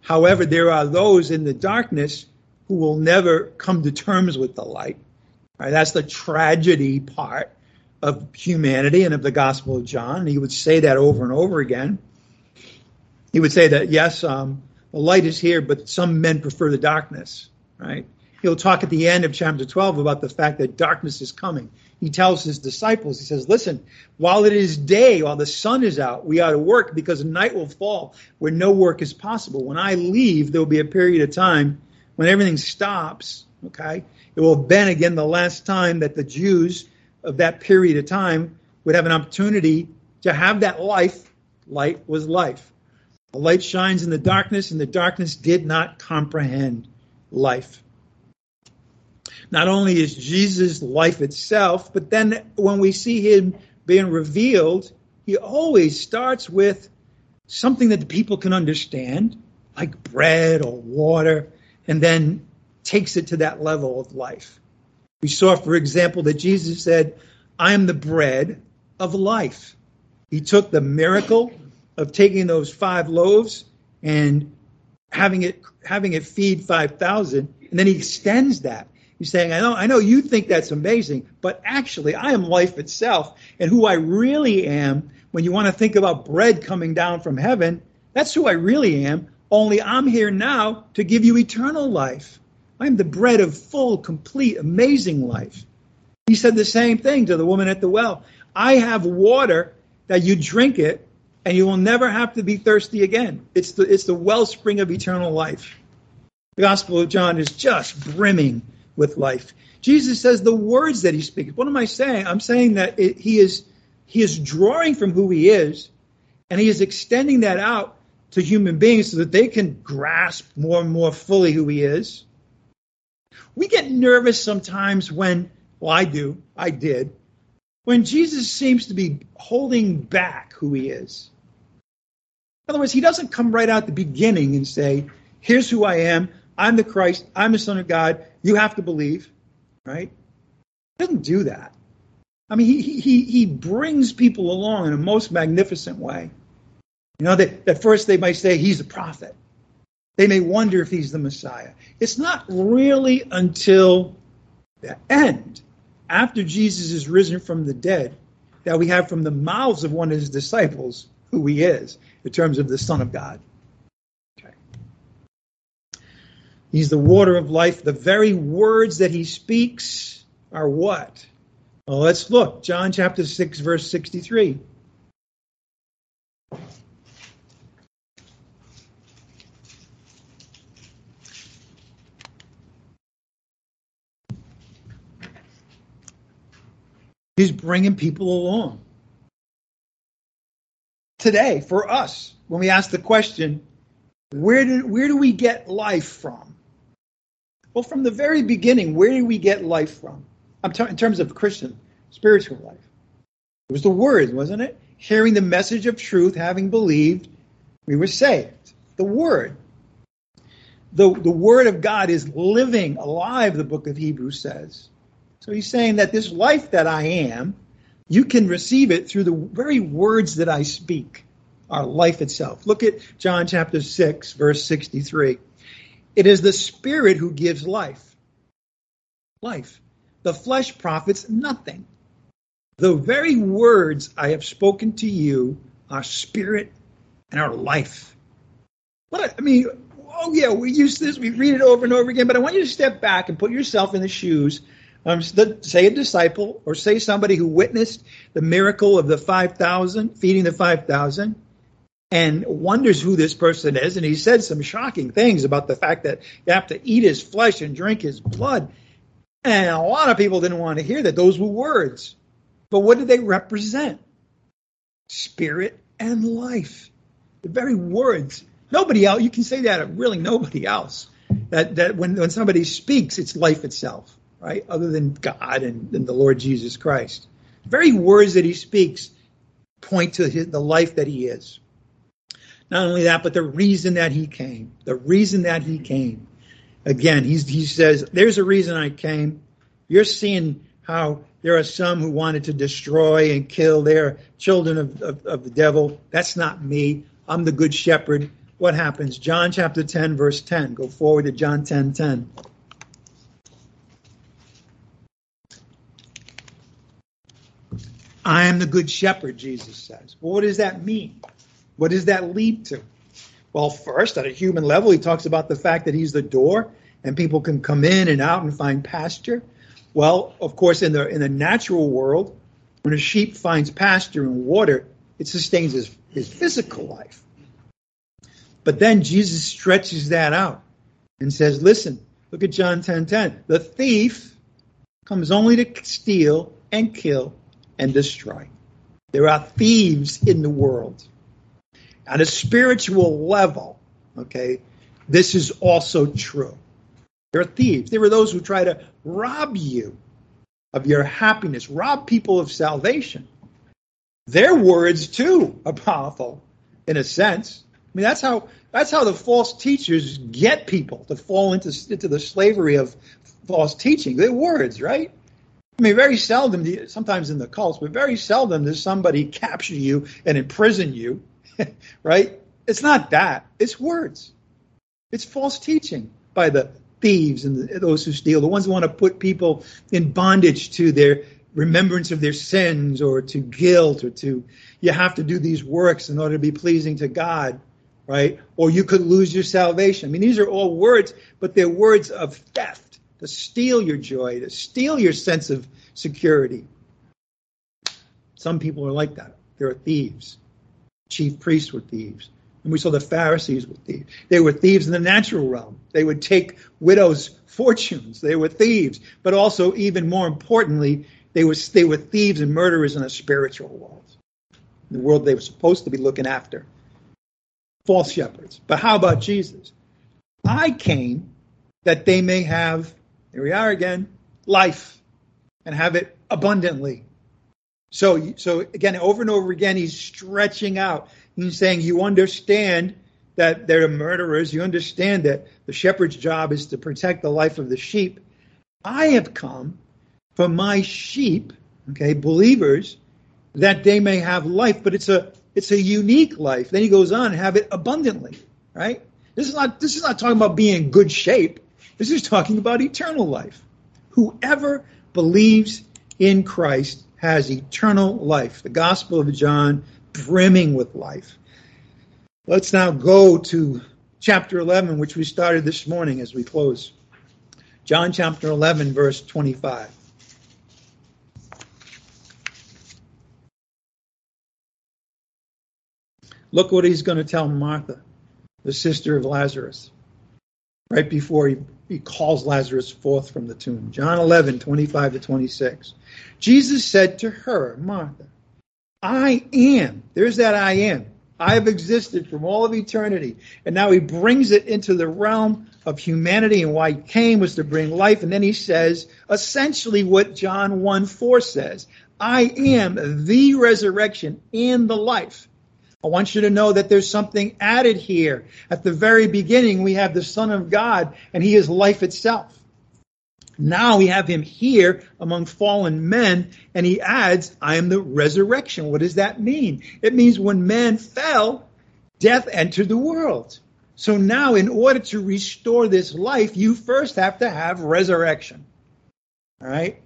However, there are those in the darkness who will never come to terms with the light. Right? That's the tragedy part of humanity and of the Gospel of John. He would say that over and over again. He would say that, yes, um, the light is here, but some men prefer the darkness, right? He'll talk at the end of chapter 12 about the fact that darkness is coming. He tells his disciples, he says, listen, while it is day, while the sun is out, we ought to work because night will fall where no work is possible. When I leave, there will be a period of time when everything stops, okay? It will have been again the last time that the Jews of that period of time would have an opportunity to have that life. Light was life. The light shines in the darkness, and the darkness did not comprehend life. Not only is Jesus life itself, but then when we see him being revealed, he always starts with something that the people can understand, like bread or water, and then takes it to that level of life. We saw, for example, that Jesus said, I am the bread of life. He took the miracle of taking those five loaves and having it having it feed 5000 and then he extends that he's saying i know i know you think that's amazing but actually i am life itself and who i really am when you want to think about bread coming down from heaven that's who i really am only i'm here now to give you eternal life I'm the bread of full, complete, amazing life. He said the same thing to the woman at the well. I have water that you drink it and you will never have to be thirsty again. It's the, it's the wellspring of eternal life. The Gospel of John is just brimming with life. Jesus says the words that he speaks. What am I saying? I'm saying that it, he is he is drawing from who he is, and he is extending that out to human beings so that they can grasp more and more fully who he is we get nervous sometimes when, well, I do, I did, when Jesus seems to be holding back who he is. In other words, he doesn't come right out the beginning and say, here's who I am. I'm the Christ. I'm the Son of God. You have to believe, right? He doesn't do that. I mean, he, he, he brings people along in a most magnificent way. You know, that at first they might say he's a prophet. They may wonder if he's the Messiah. It's not really until the end, after Jesus is risen from the dead, that we have from the mouths of one of his disciples who he is in terms of the Son of God. Okay. He's the water of life. The very words that he speaks are what? Well, let's look. John chapter 6, verse 63. He's bringing people along. Today, for us, when we ask the question, where do, where do we get life from? Well, from the very beginning, where do we get life from? I'm t- in terms of Christian, spiritual life. It was the Word, wasn't it? Hearing the message of truth, having believed, we were saved. The Word. The, the Word of God is living, alive, the book of Hebrews says. So he's saying that this life that I am, you can receive it through the very words that I speak, our life itself. Look at John chapter 6, verse 63. It is the Spirit who gives life. Life. The flesh profits nothing. The very words I have spoken to you are spirit and our life. What I mean, oh yeah, we use this, we read it over and over again, but I want you to step back and put yourself in the shoes um, say a disciple or say somebody who witnessed the miracle of the 5,000, feeding the 5,000, and wonders who this person is. And he said some shocking things about the fact that you have to eat his flesh and drink his blood. And a lot of people didn't want to hear that. Those were words. But what did they represent? Spirit and life. The very words. Nobody else, you can say that of really nobody else. That, that when, when somebody speaks, it's life itself right? Other than God and, and the Lord Jesus Christ. The very words that he speaks point to his, the life that he is. Not only that, but the reason that he came. The reason that he came. Again, he says, There's a reason I came. You're seeing how there are some who wanted to destroy and kill their children of, of, of the devil. That's not me. I'm the good shepherd. What happens? John chapter 10, verse 10. Go forward to John 10 10. I am the good shepherd, Jesus says. Well, what does that mean? What does that lead to? Well, first, at a human level, he talks about the fact that he's the door and people can come in and out and find pasture. Well, of course, in the in the natural world, when a sheep finds pasture and water, it sustains his, his physical life. But then Jesus stretches that out and says, listen, look at John 10 10. The thief comes only to steal and kill and destroy. There are thieves in the world. On a spiritual level, okay, this is also true. There are thieves. There are those who try to rob you of your happiness, rob people of salvation. Their words too are powerful in a sense. I mean, that's how that's how the false teachers get people to fall into into the slavery of false teaching. Their words, right? I mean, very seldom, sometimes in the cults, but very seldom does somebody capture you and imprison you, (laughs) right? It's not that. It's words. It's false teaching by the thieves and the, those who steal, the ones who want to put people in bondage to their remembrance of their sins or to guilt or to, you have to do these works in order to be pleasing to God, right? Or you could lose your salvation. I mean, these are all words, but they're words of theft to steal your joy, to steal your sense of security. Some people are like that. There are thieves. Chief priests were thieves. And we saw the Pharisees were thieves. They were thieves in the natural realm. They would take widows' fortunes. They were thieves. But also, even more importantly, they were, they were thieves and murderers in a spiritual world. The world they were supposed to be looking after. False shepherds. But how about Jesus? I came that they may have here we are again, life, and have it abundantly. So, so again, over and over again, he's stretching out. He's saying, You understand that they're murderers. You understand that the shepherd's job is to protect the life of the sheep. I have come for my sheep, okay, believers, that they may have life, but it's a it's a unique life. Then he goes on, have it abundantly, right? This is not this is not talking about being in good shape. This is talking about eternal life. Whoever believes in Christ has eternal life. The Gospel of John brimming with life. Let's now go to chapter 11, which we started this morning as we close. John chapter 11, verse 25. Look what he's going to tell Martha, the sister of Lazarus right before he, he calls Lazarus forth from the tomb. John 11, 25 to 26. Jesus said to her, Martha, I am. There's that I am. I have existed from all of eternity. And now he brings it into the realm of humanity and why he came was to bring life. And then he says essentially what John 1 4 says I am the resurrection and the life. I want you to know that there's something added here. At the very beginning, we have the Son of God, and He is life itself. Now we have Him here among fallen men, and He adds, I am the resurrection. What does that mean? It means when man fell, death entered the world. So now, in order to restore this life, you first have to have resurrection. All right?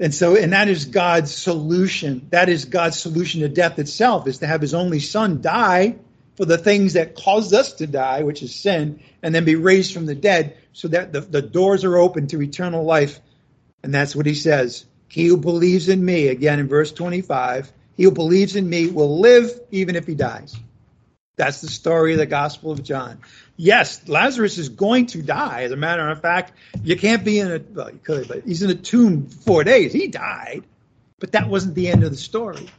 And so, and that is God's solution. That is God's solution to death itself, is to have his only son die for the things that caused us to die, which is sin, and then be raised from the dead so that the, the doors are open to eternal life. And that's what he says. He who believes in me, again in verse 25, he who believes in me will live even if he dies. That's the story of the Gospel of John. Yes, Lazarus is going to die. As a matter of fact, you can't be in a, well, you could, but he's in a tomb four days. He died. But that wasn't the end of the story,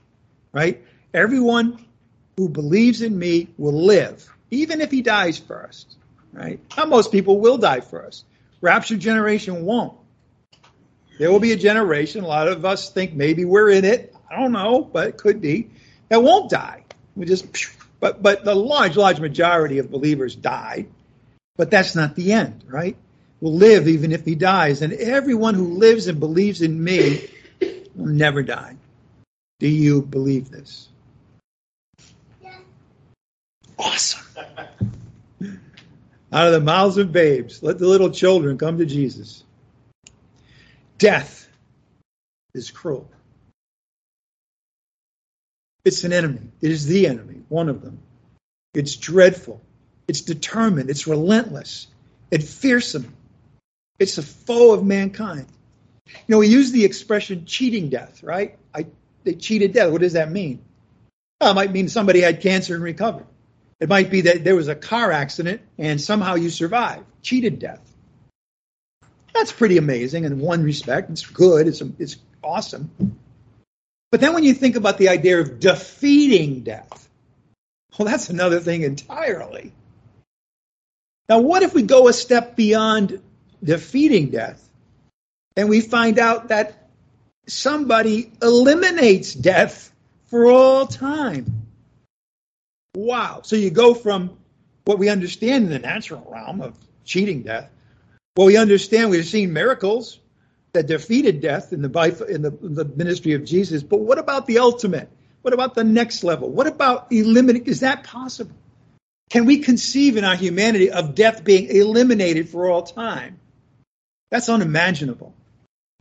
right? Everyone who believes in me will live, even if he dies first, right? Now, most people will die first. Rapture generation won't. There will be a generation, a lot of us think maybe we're in it. I don't know, but it could be, that won't die. We just but but the large, large majority of believers die. But that's not the end, right? Will live even if he dies, and everyone who lives and believes in me will never die. Do you believe this? Yeah. Awesome. Out of the mouths of babes, let the little children come to Jesus. Death is cruel. It's an enemy. It is the enemy, one of them. It's dreadful. It's determined. It's relentless. It's fearsome. It's a foe of mankind. You know, we use the expression cheating death, right? I, they cheated death. What does that mean? Well, it might mean somebody had cancer and recovered. It might be that there was a car accident and somehow you survived. Cheated death. That's pretty amazing in one respect. It's good. It's, it's awesome. But then when you think about the idea of defeating death, well, that's another thing entirely. Now, what if we go a step beyond defeating death and we find out that somebody eliminates death for all time? Wow. So you go from what we understand in the natural realm of cheating death. Well, we understand we've seen miracles that defeated death in the, in the, the ministry of Jesus. But what about the ultimate? What about the next level? What about eliminating? Is that possible? Can we conceive in our humanity of death being eliminated for all time? That's unimaginable.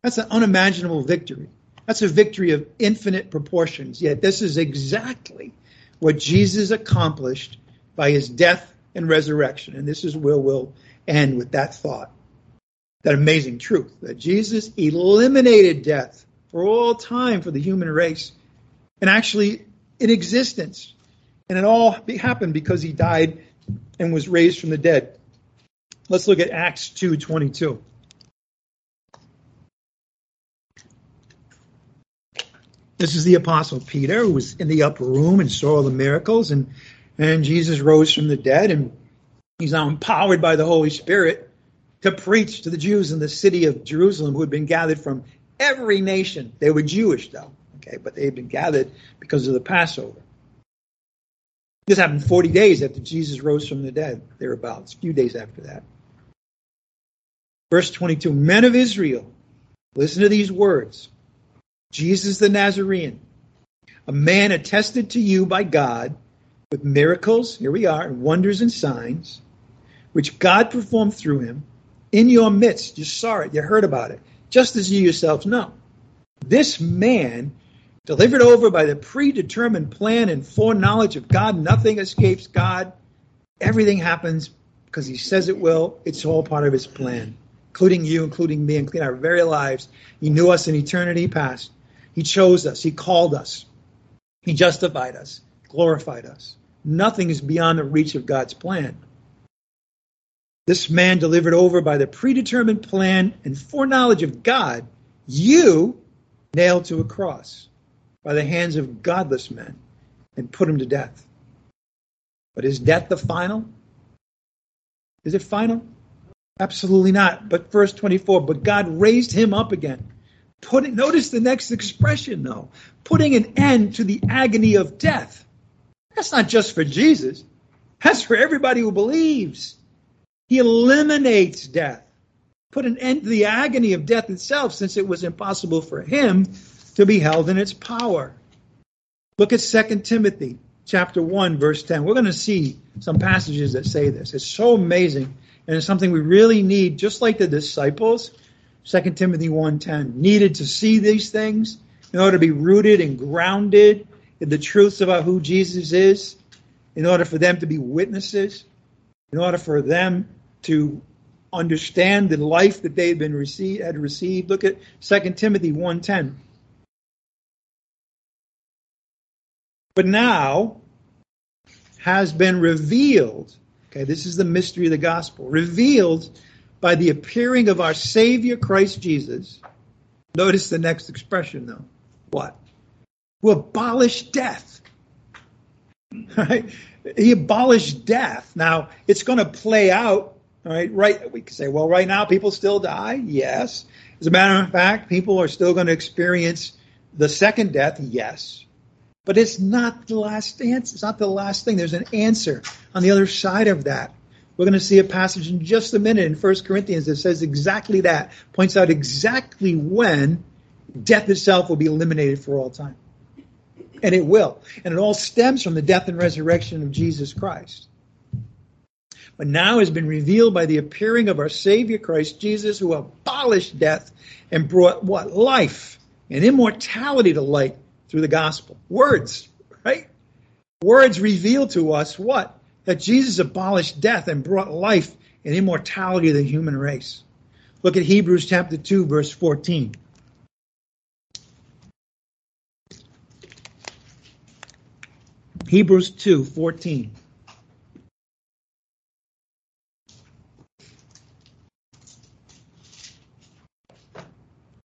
That's an unimaginable victory. That's a victory of infinite proportions. Yet this is exactly what Jesus accomplished by his death and resurrection. And this is where we'll end with that thought that amazing truth that Jesus eliminated death for all time for the human race and actually in existence. And it all happened because he died and was raised from the dead. Let's look at Acts 2:22. This is the apostle Peter who was in the upper room and saw all the miracles and and Jesus rose from the dead and he's now empowered by the Holy Spirit to preach to the Jews in the city of Jerusalem who had been gathered from every nation. They were Jewish, though, okay, but they had been gathered because of the Passover. This happened 40 days after Jesus rose from the dead, thereabouts, a few days after that. Verse 22 Men of Israel, listen to these words Jesus the Nazarene, a man attested to you by God with miracles, here we are, and wonders and signs, which God performed through him in your midst. You saw it, you heard about it, just as you yourselves know. This man, delivered over by the predetermined plan and foreknowledge of God, nothing escapes God. Everything happens because he says it will. It's all part of his plan, including you, including me, including our very lives. He knew us in eternity past. He chose us. He called us. He justified us, glorified us. Nothing is beyond the reach of God's plan. This man delivered over by the predetermined plan and foreknowledge of God, you nailed to a cross by the hands of godless men and put him to death. But is death the final? Is it final? Absolutely not. But verse 24, but God raised him up again. Putting notice the next expression though, putting an end to the agony of death. That's not just for Jesus. That's for everybody who believes. He eliminates death, put an end to the agony of death itself, since it was impossible for him to be held in its power. Look at 2 Timothy chapter 1, verse 10. We're going to see some passages that say this. It's so amazing, and it's something we really need, just like the disciples. 2 Timothy 1.10 needed to see these things in order to be rooted and grounded in the truths about who Jesus is, in order for them to be witnesses, in order for them to understand the life that they had been received had received. Look at 2 Timothy 1:10. But now has been revealed. Okay, this is the mystery of the gospel. Revealed by the appearing of our Savior Christ Jesus. Notice the next expression though. What? Who abolished death. (laughs) Right? He abolished death. Now, it's going to play out all right, right. We can say, well, right now people still die. Yes. As a matter of fact, people are still going to experience the second death. Yes. But it's not the last answer. It's not the last thing. There's an answer on the other side of that. We're going to see a passage in just a minute in 1 Corinthians that says exactly that, points out exactly when death itself will be eliminated for all time. And it will. And it all stems from the death and resurrection of Jesus Christ. But now has been revealed by the appearing of our Savior Christ Jesus, who abolished death and brought what? Life and immortality to light through the gospel. Words, right? Words reveal to us what? That Jesus abolished death and brought life and immortality to the human race. Look at Hebrews chapter 2, verse 14. Hebrews 2 14.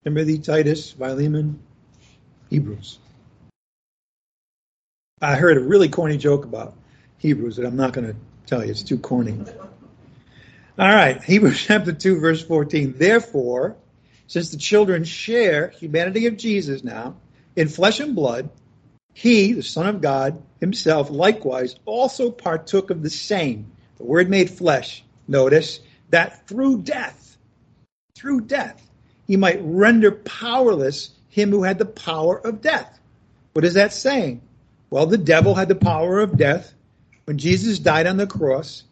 Timothy, Titus, Philemon, Hebrews. I heard a really corny joke about Hebrews that I'm not going to tell you. It's too corny. All right, Hebrews (laughs) chapter 2, verse 14. Therefore, since the children share humanity of Jesus now in flesh and blood, he, the Son of God, himself likewise also partook of the same, the Word made flesh, notice, that through death, through death, he might render powerless him who had the power of death. What is that saying? Well, the devil had the power of death. When Jesus died on the cross,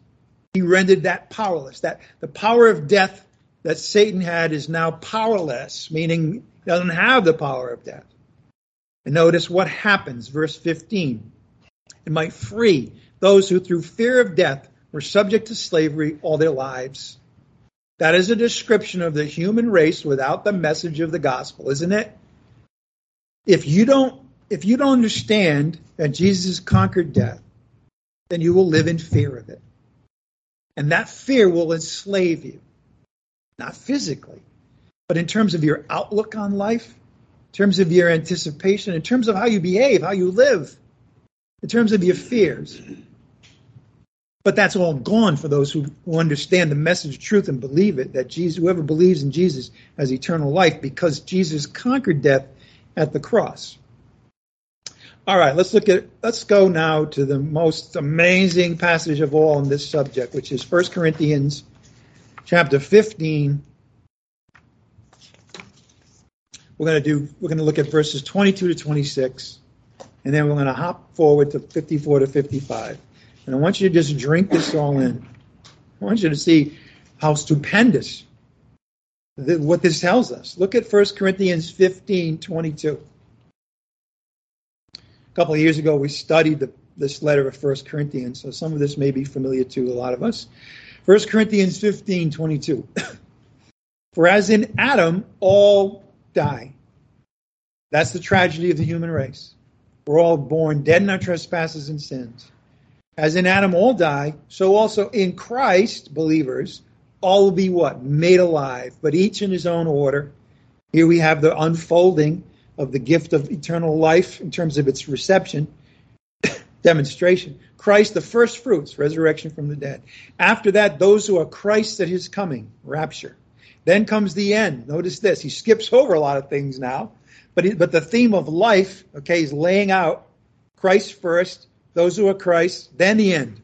he rendered that powerless. That the power of death that Satan had is now powerless, meaning he doesn't have the power of death. And notice what happens, verse 15. It might free those who through fear of death were subject to slavery all their lives. That is a description of the human race without the message of the gospel, isn't it? If you don't if you don't understand that Jesus conquered death, then you will live in fear of it. And that fear will enslave you. Not physically, but in terms of your outlook on life, in terms of your anticipation, in terms of how you behave, how you live, in terms of your fears. But that's all gone for those who, who understand the message of truth and believe it, that Jesus, whoever believes in Jesus has eternal life because Jesus conquered death at the cross. All right, let's look at let's go now to the most amazing passage of all on this subject, which is 1 Corinthians chapter 15. We're going to do we're going to look at verses 22 to 26 and then we're going to hop forward to 54 to 55. And I want you to just drink this all in. I want you to see how stupendous what this tells us. Look at 1 Corinthians 15 22. A couple of years ago, we studied the, this letter of 1 Corinthians, so some of this may be familiar to a lot of us. 1 Corinthians 15 22. (clears throat) For as in Adam, all die. That's the tragedy of the human race. We're all born dead in our trespasses and sins. As in Adam all die, so also in Christ, believers, all will be what? Made alive, but each in his own order. Here we have the unfolding of the gift of eternal life in terms of its reception, (coughs) demonstration. Christ, the first fruits, resurrection from the dead. After that, those who are Christ at his coming, rapture. Then comes the end. Notice this. He skips over a lot of things now. But, but the theme of life, okay, he's laying out Christ first, those who are Christ, then the end.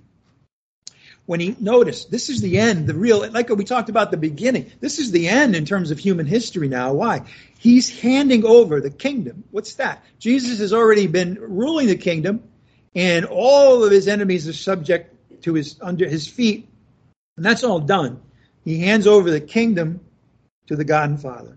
When he notice this is the end, the real like we talked about the beginning. This is the end in terms of human history now. Why? He's handing over the kingdom. What's that? Jesus has already been ruling the kingdom, and all of his enemies are subject to his under his feet, and that's all done. He hands over the kingdom to the God and Father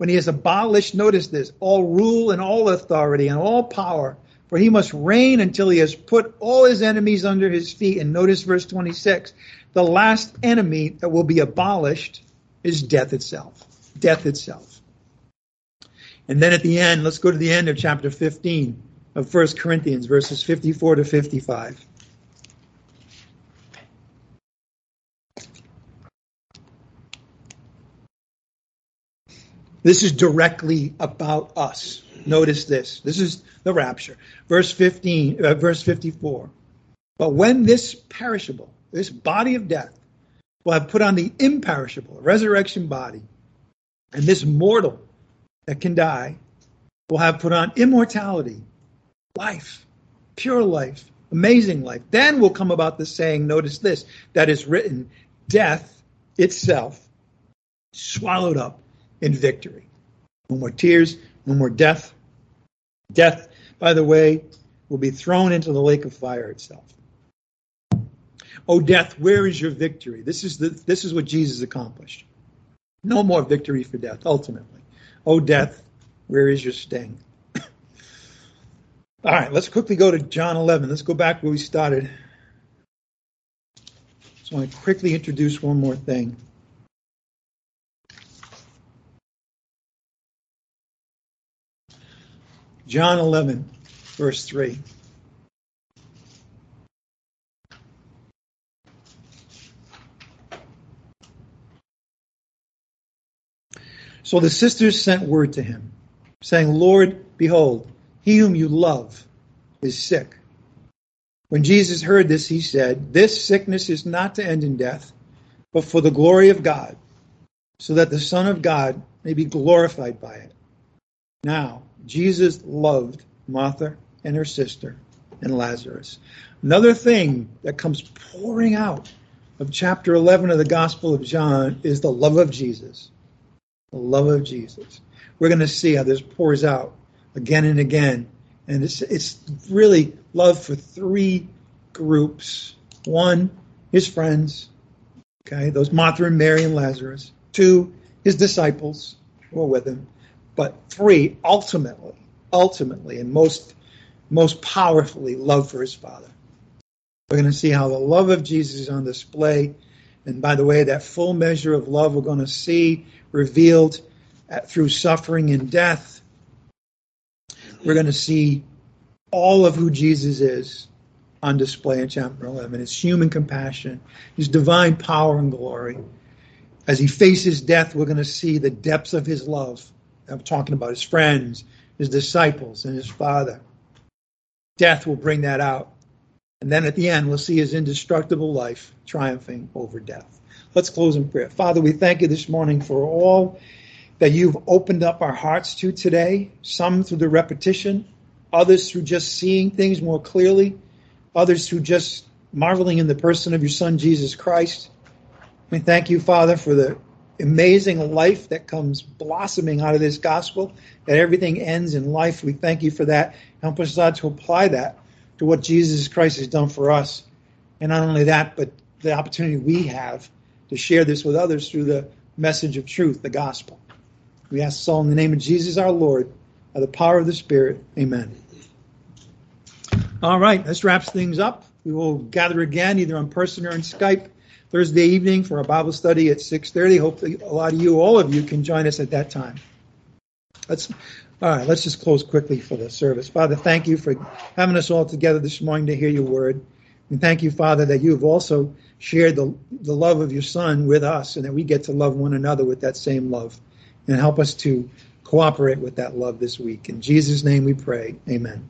when he has abolished, notice this, all rule and all authority and all power, for he must reign until he has put all his enemies under his feet. And notice verse 26 the last enemy that will be abolished is death itself. Death itself. And then at the end, let's go to the end of chapter 15 of 1 Corinthians, verses 54 to 55. This is directly about us. Notice this. This is the rapture. Verse 15, uh, verse 54. But when this perishable, this body of death, will have put on the imperishable resurrection body, and this mortal that can die will have put on immortality. life, pure life, amazing life. Then will come about the saying, notice this, that is written, death itself swallowed up in victory. No more tears, no more death. Death, by the way, will be thrown into the lake of fire itself. Oh, death, where is your victory? This is the this is what Jesus accomplished. No more victory for death, ultimately. Oh, death, where is your sting? (coughs) All right, let's quickly go to John 11. Let's go back where we started. So I want to quickly introduce one more thing. John 11, verse 3. So the sisters sent word to him, saying, Lord, behold, he whom you love is sick. When Jesus heard this, he said, This sickness is not to end in death, but for the glory of God, so that the Son of God may be glorified by it. Now, Jesus loved Martha and her sister and Lazarus. Another thing that comes pouring out of chapter 11 of the Gospel of John is the love of Jesus the love of Jesus. We're going to see how this pours out again and again. And it's, it's really love for three groups. One, his friends, okay, those Martha and Mary and Lazarus. Two, his disciples who were with him. But three, ultimately, ultimately, and most, most powerfully, love for his Father. We're going to see how the love of Jesus is on display. And by the way, that full measure of love we're going to see revealed through suffering and death. We're going to see all of who Jesus is on display in chapter 11 his human compassion, his divine power and glory. As he faces death, we're going to see the depths of his love. I'm talking about his friends, his disciples, and his father. Death will bring that out. And then at the end, we'll see his indestructible life triumphing over death. Let's close in prayer. Father, we thank you this morning for all that you've opened up our hearts to today, some through the repetition, others through just seeing things more clearly, others through just marveling in the person of your Son, Jesus Christ. We thank you, Father, for the amazing life that comes blossoming out of this gospel, that everything ends in life. We thank you for that. Help us, God, to apply that to what Jesus Christ has done for us. And not only that, but the opportunity we have to share this with others through the message of truth, the gospel. We ask this all in the name of Jesus our Lord, by the power of the Spirit. Amen. All right, this wraps things up. We will gather again, either in person or in Skype, Thursday evening for a Bible study at 6:30. Hopefully, a lot of you, all of you, can join us at that time. Let's all right. Let's just close quickly for the service. Father, thank you for having us all together this morning to hear your word. And thank you, Father, that you have also shared the, the love of your Son with us and that we get to love one another with that same love. And help us to cooperate with that love this week. In Jesus' name we pray. Amen.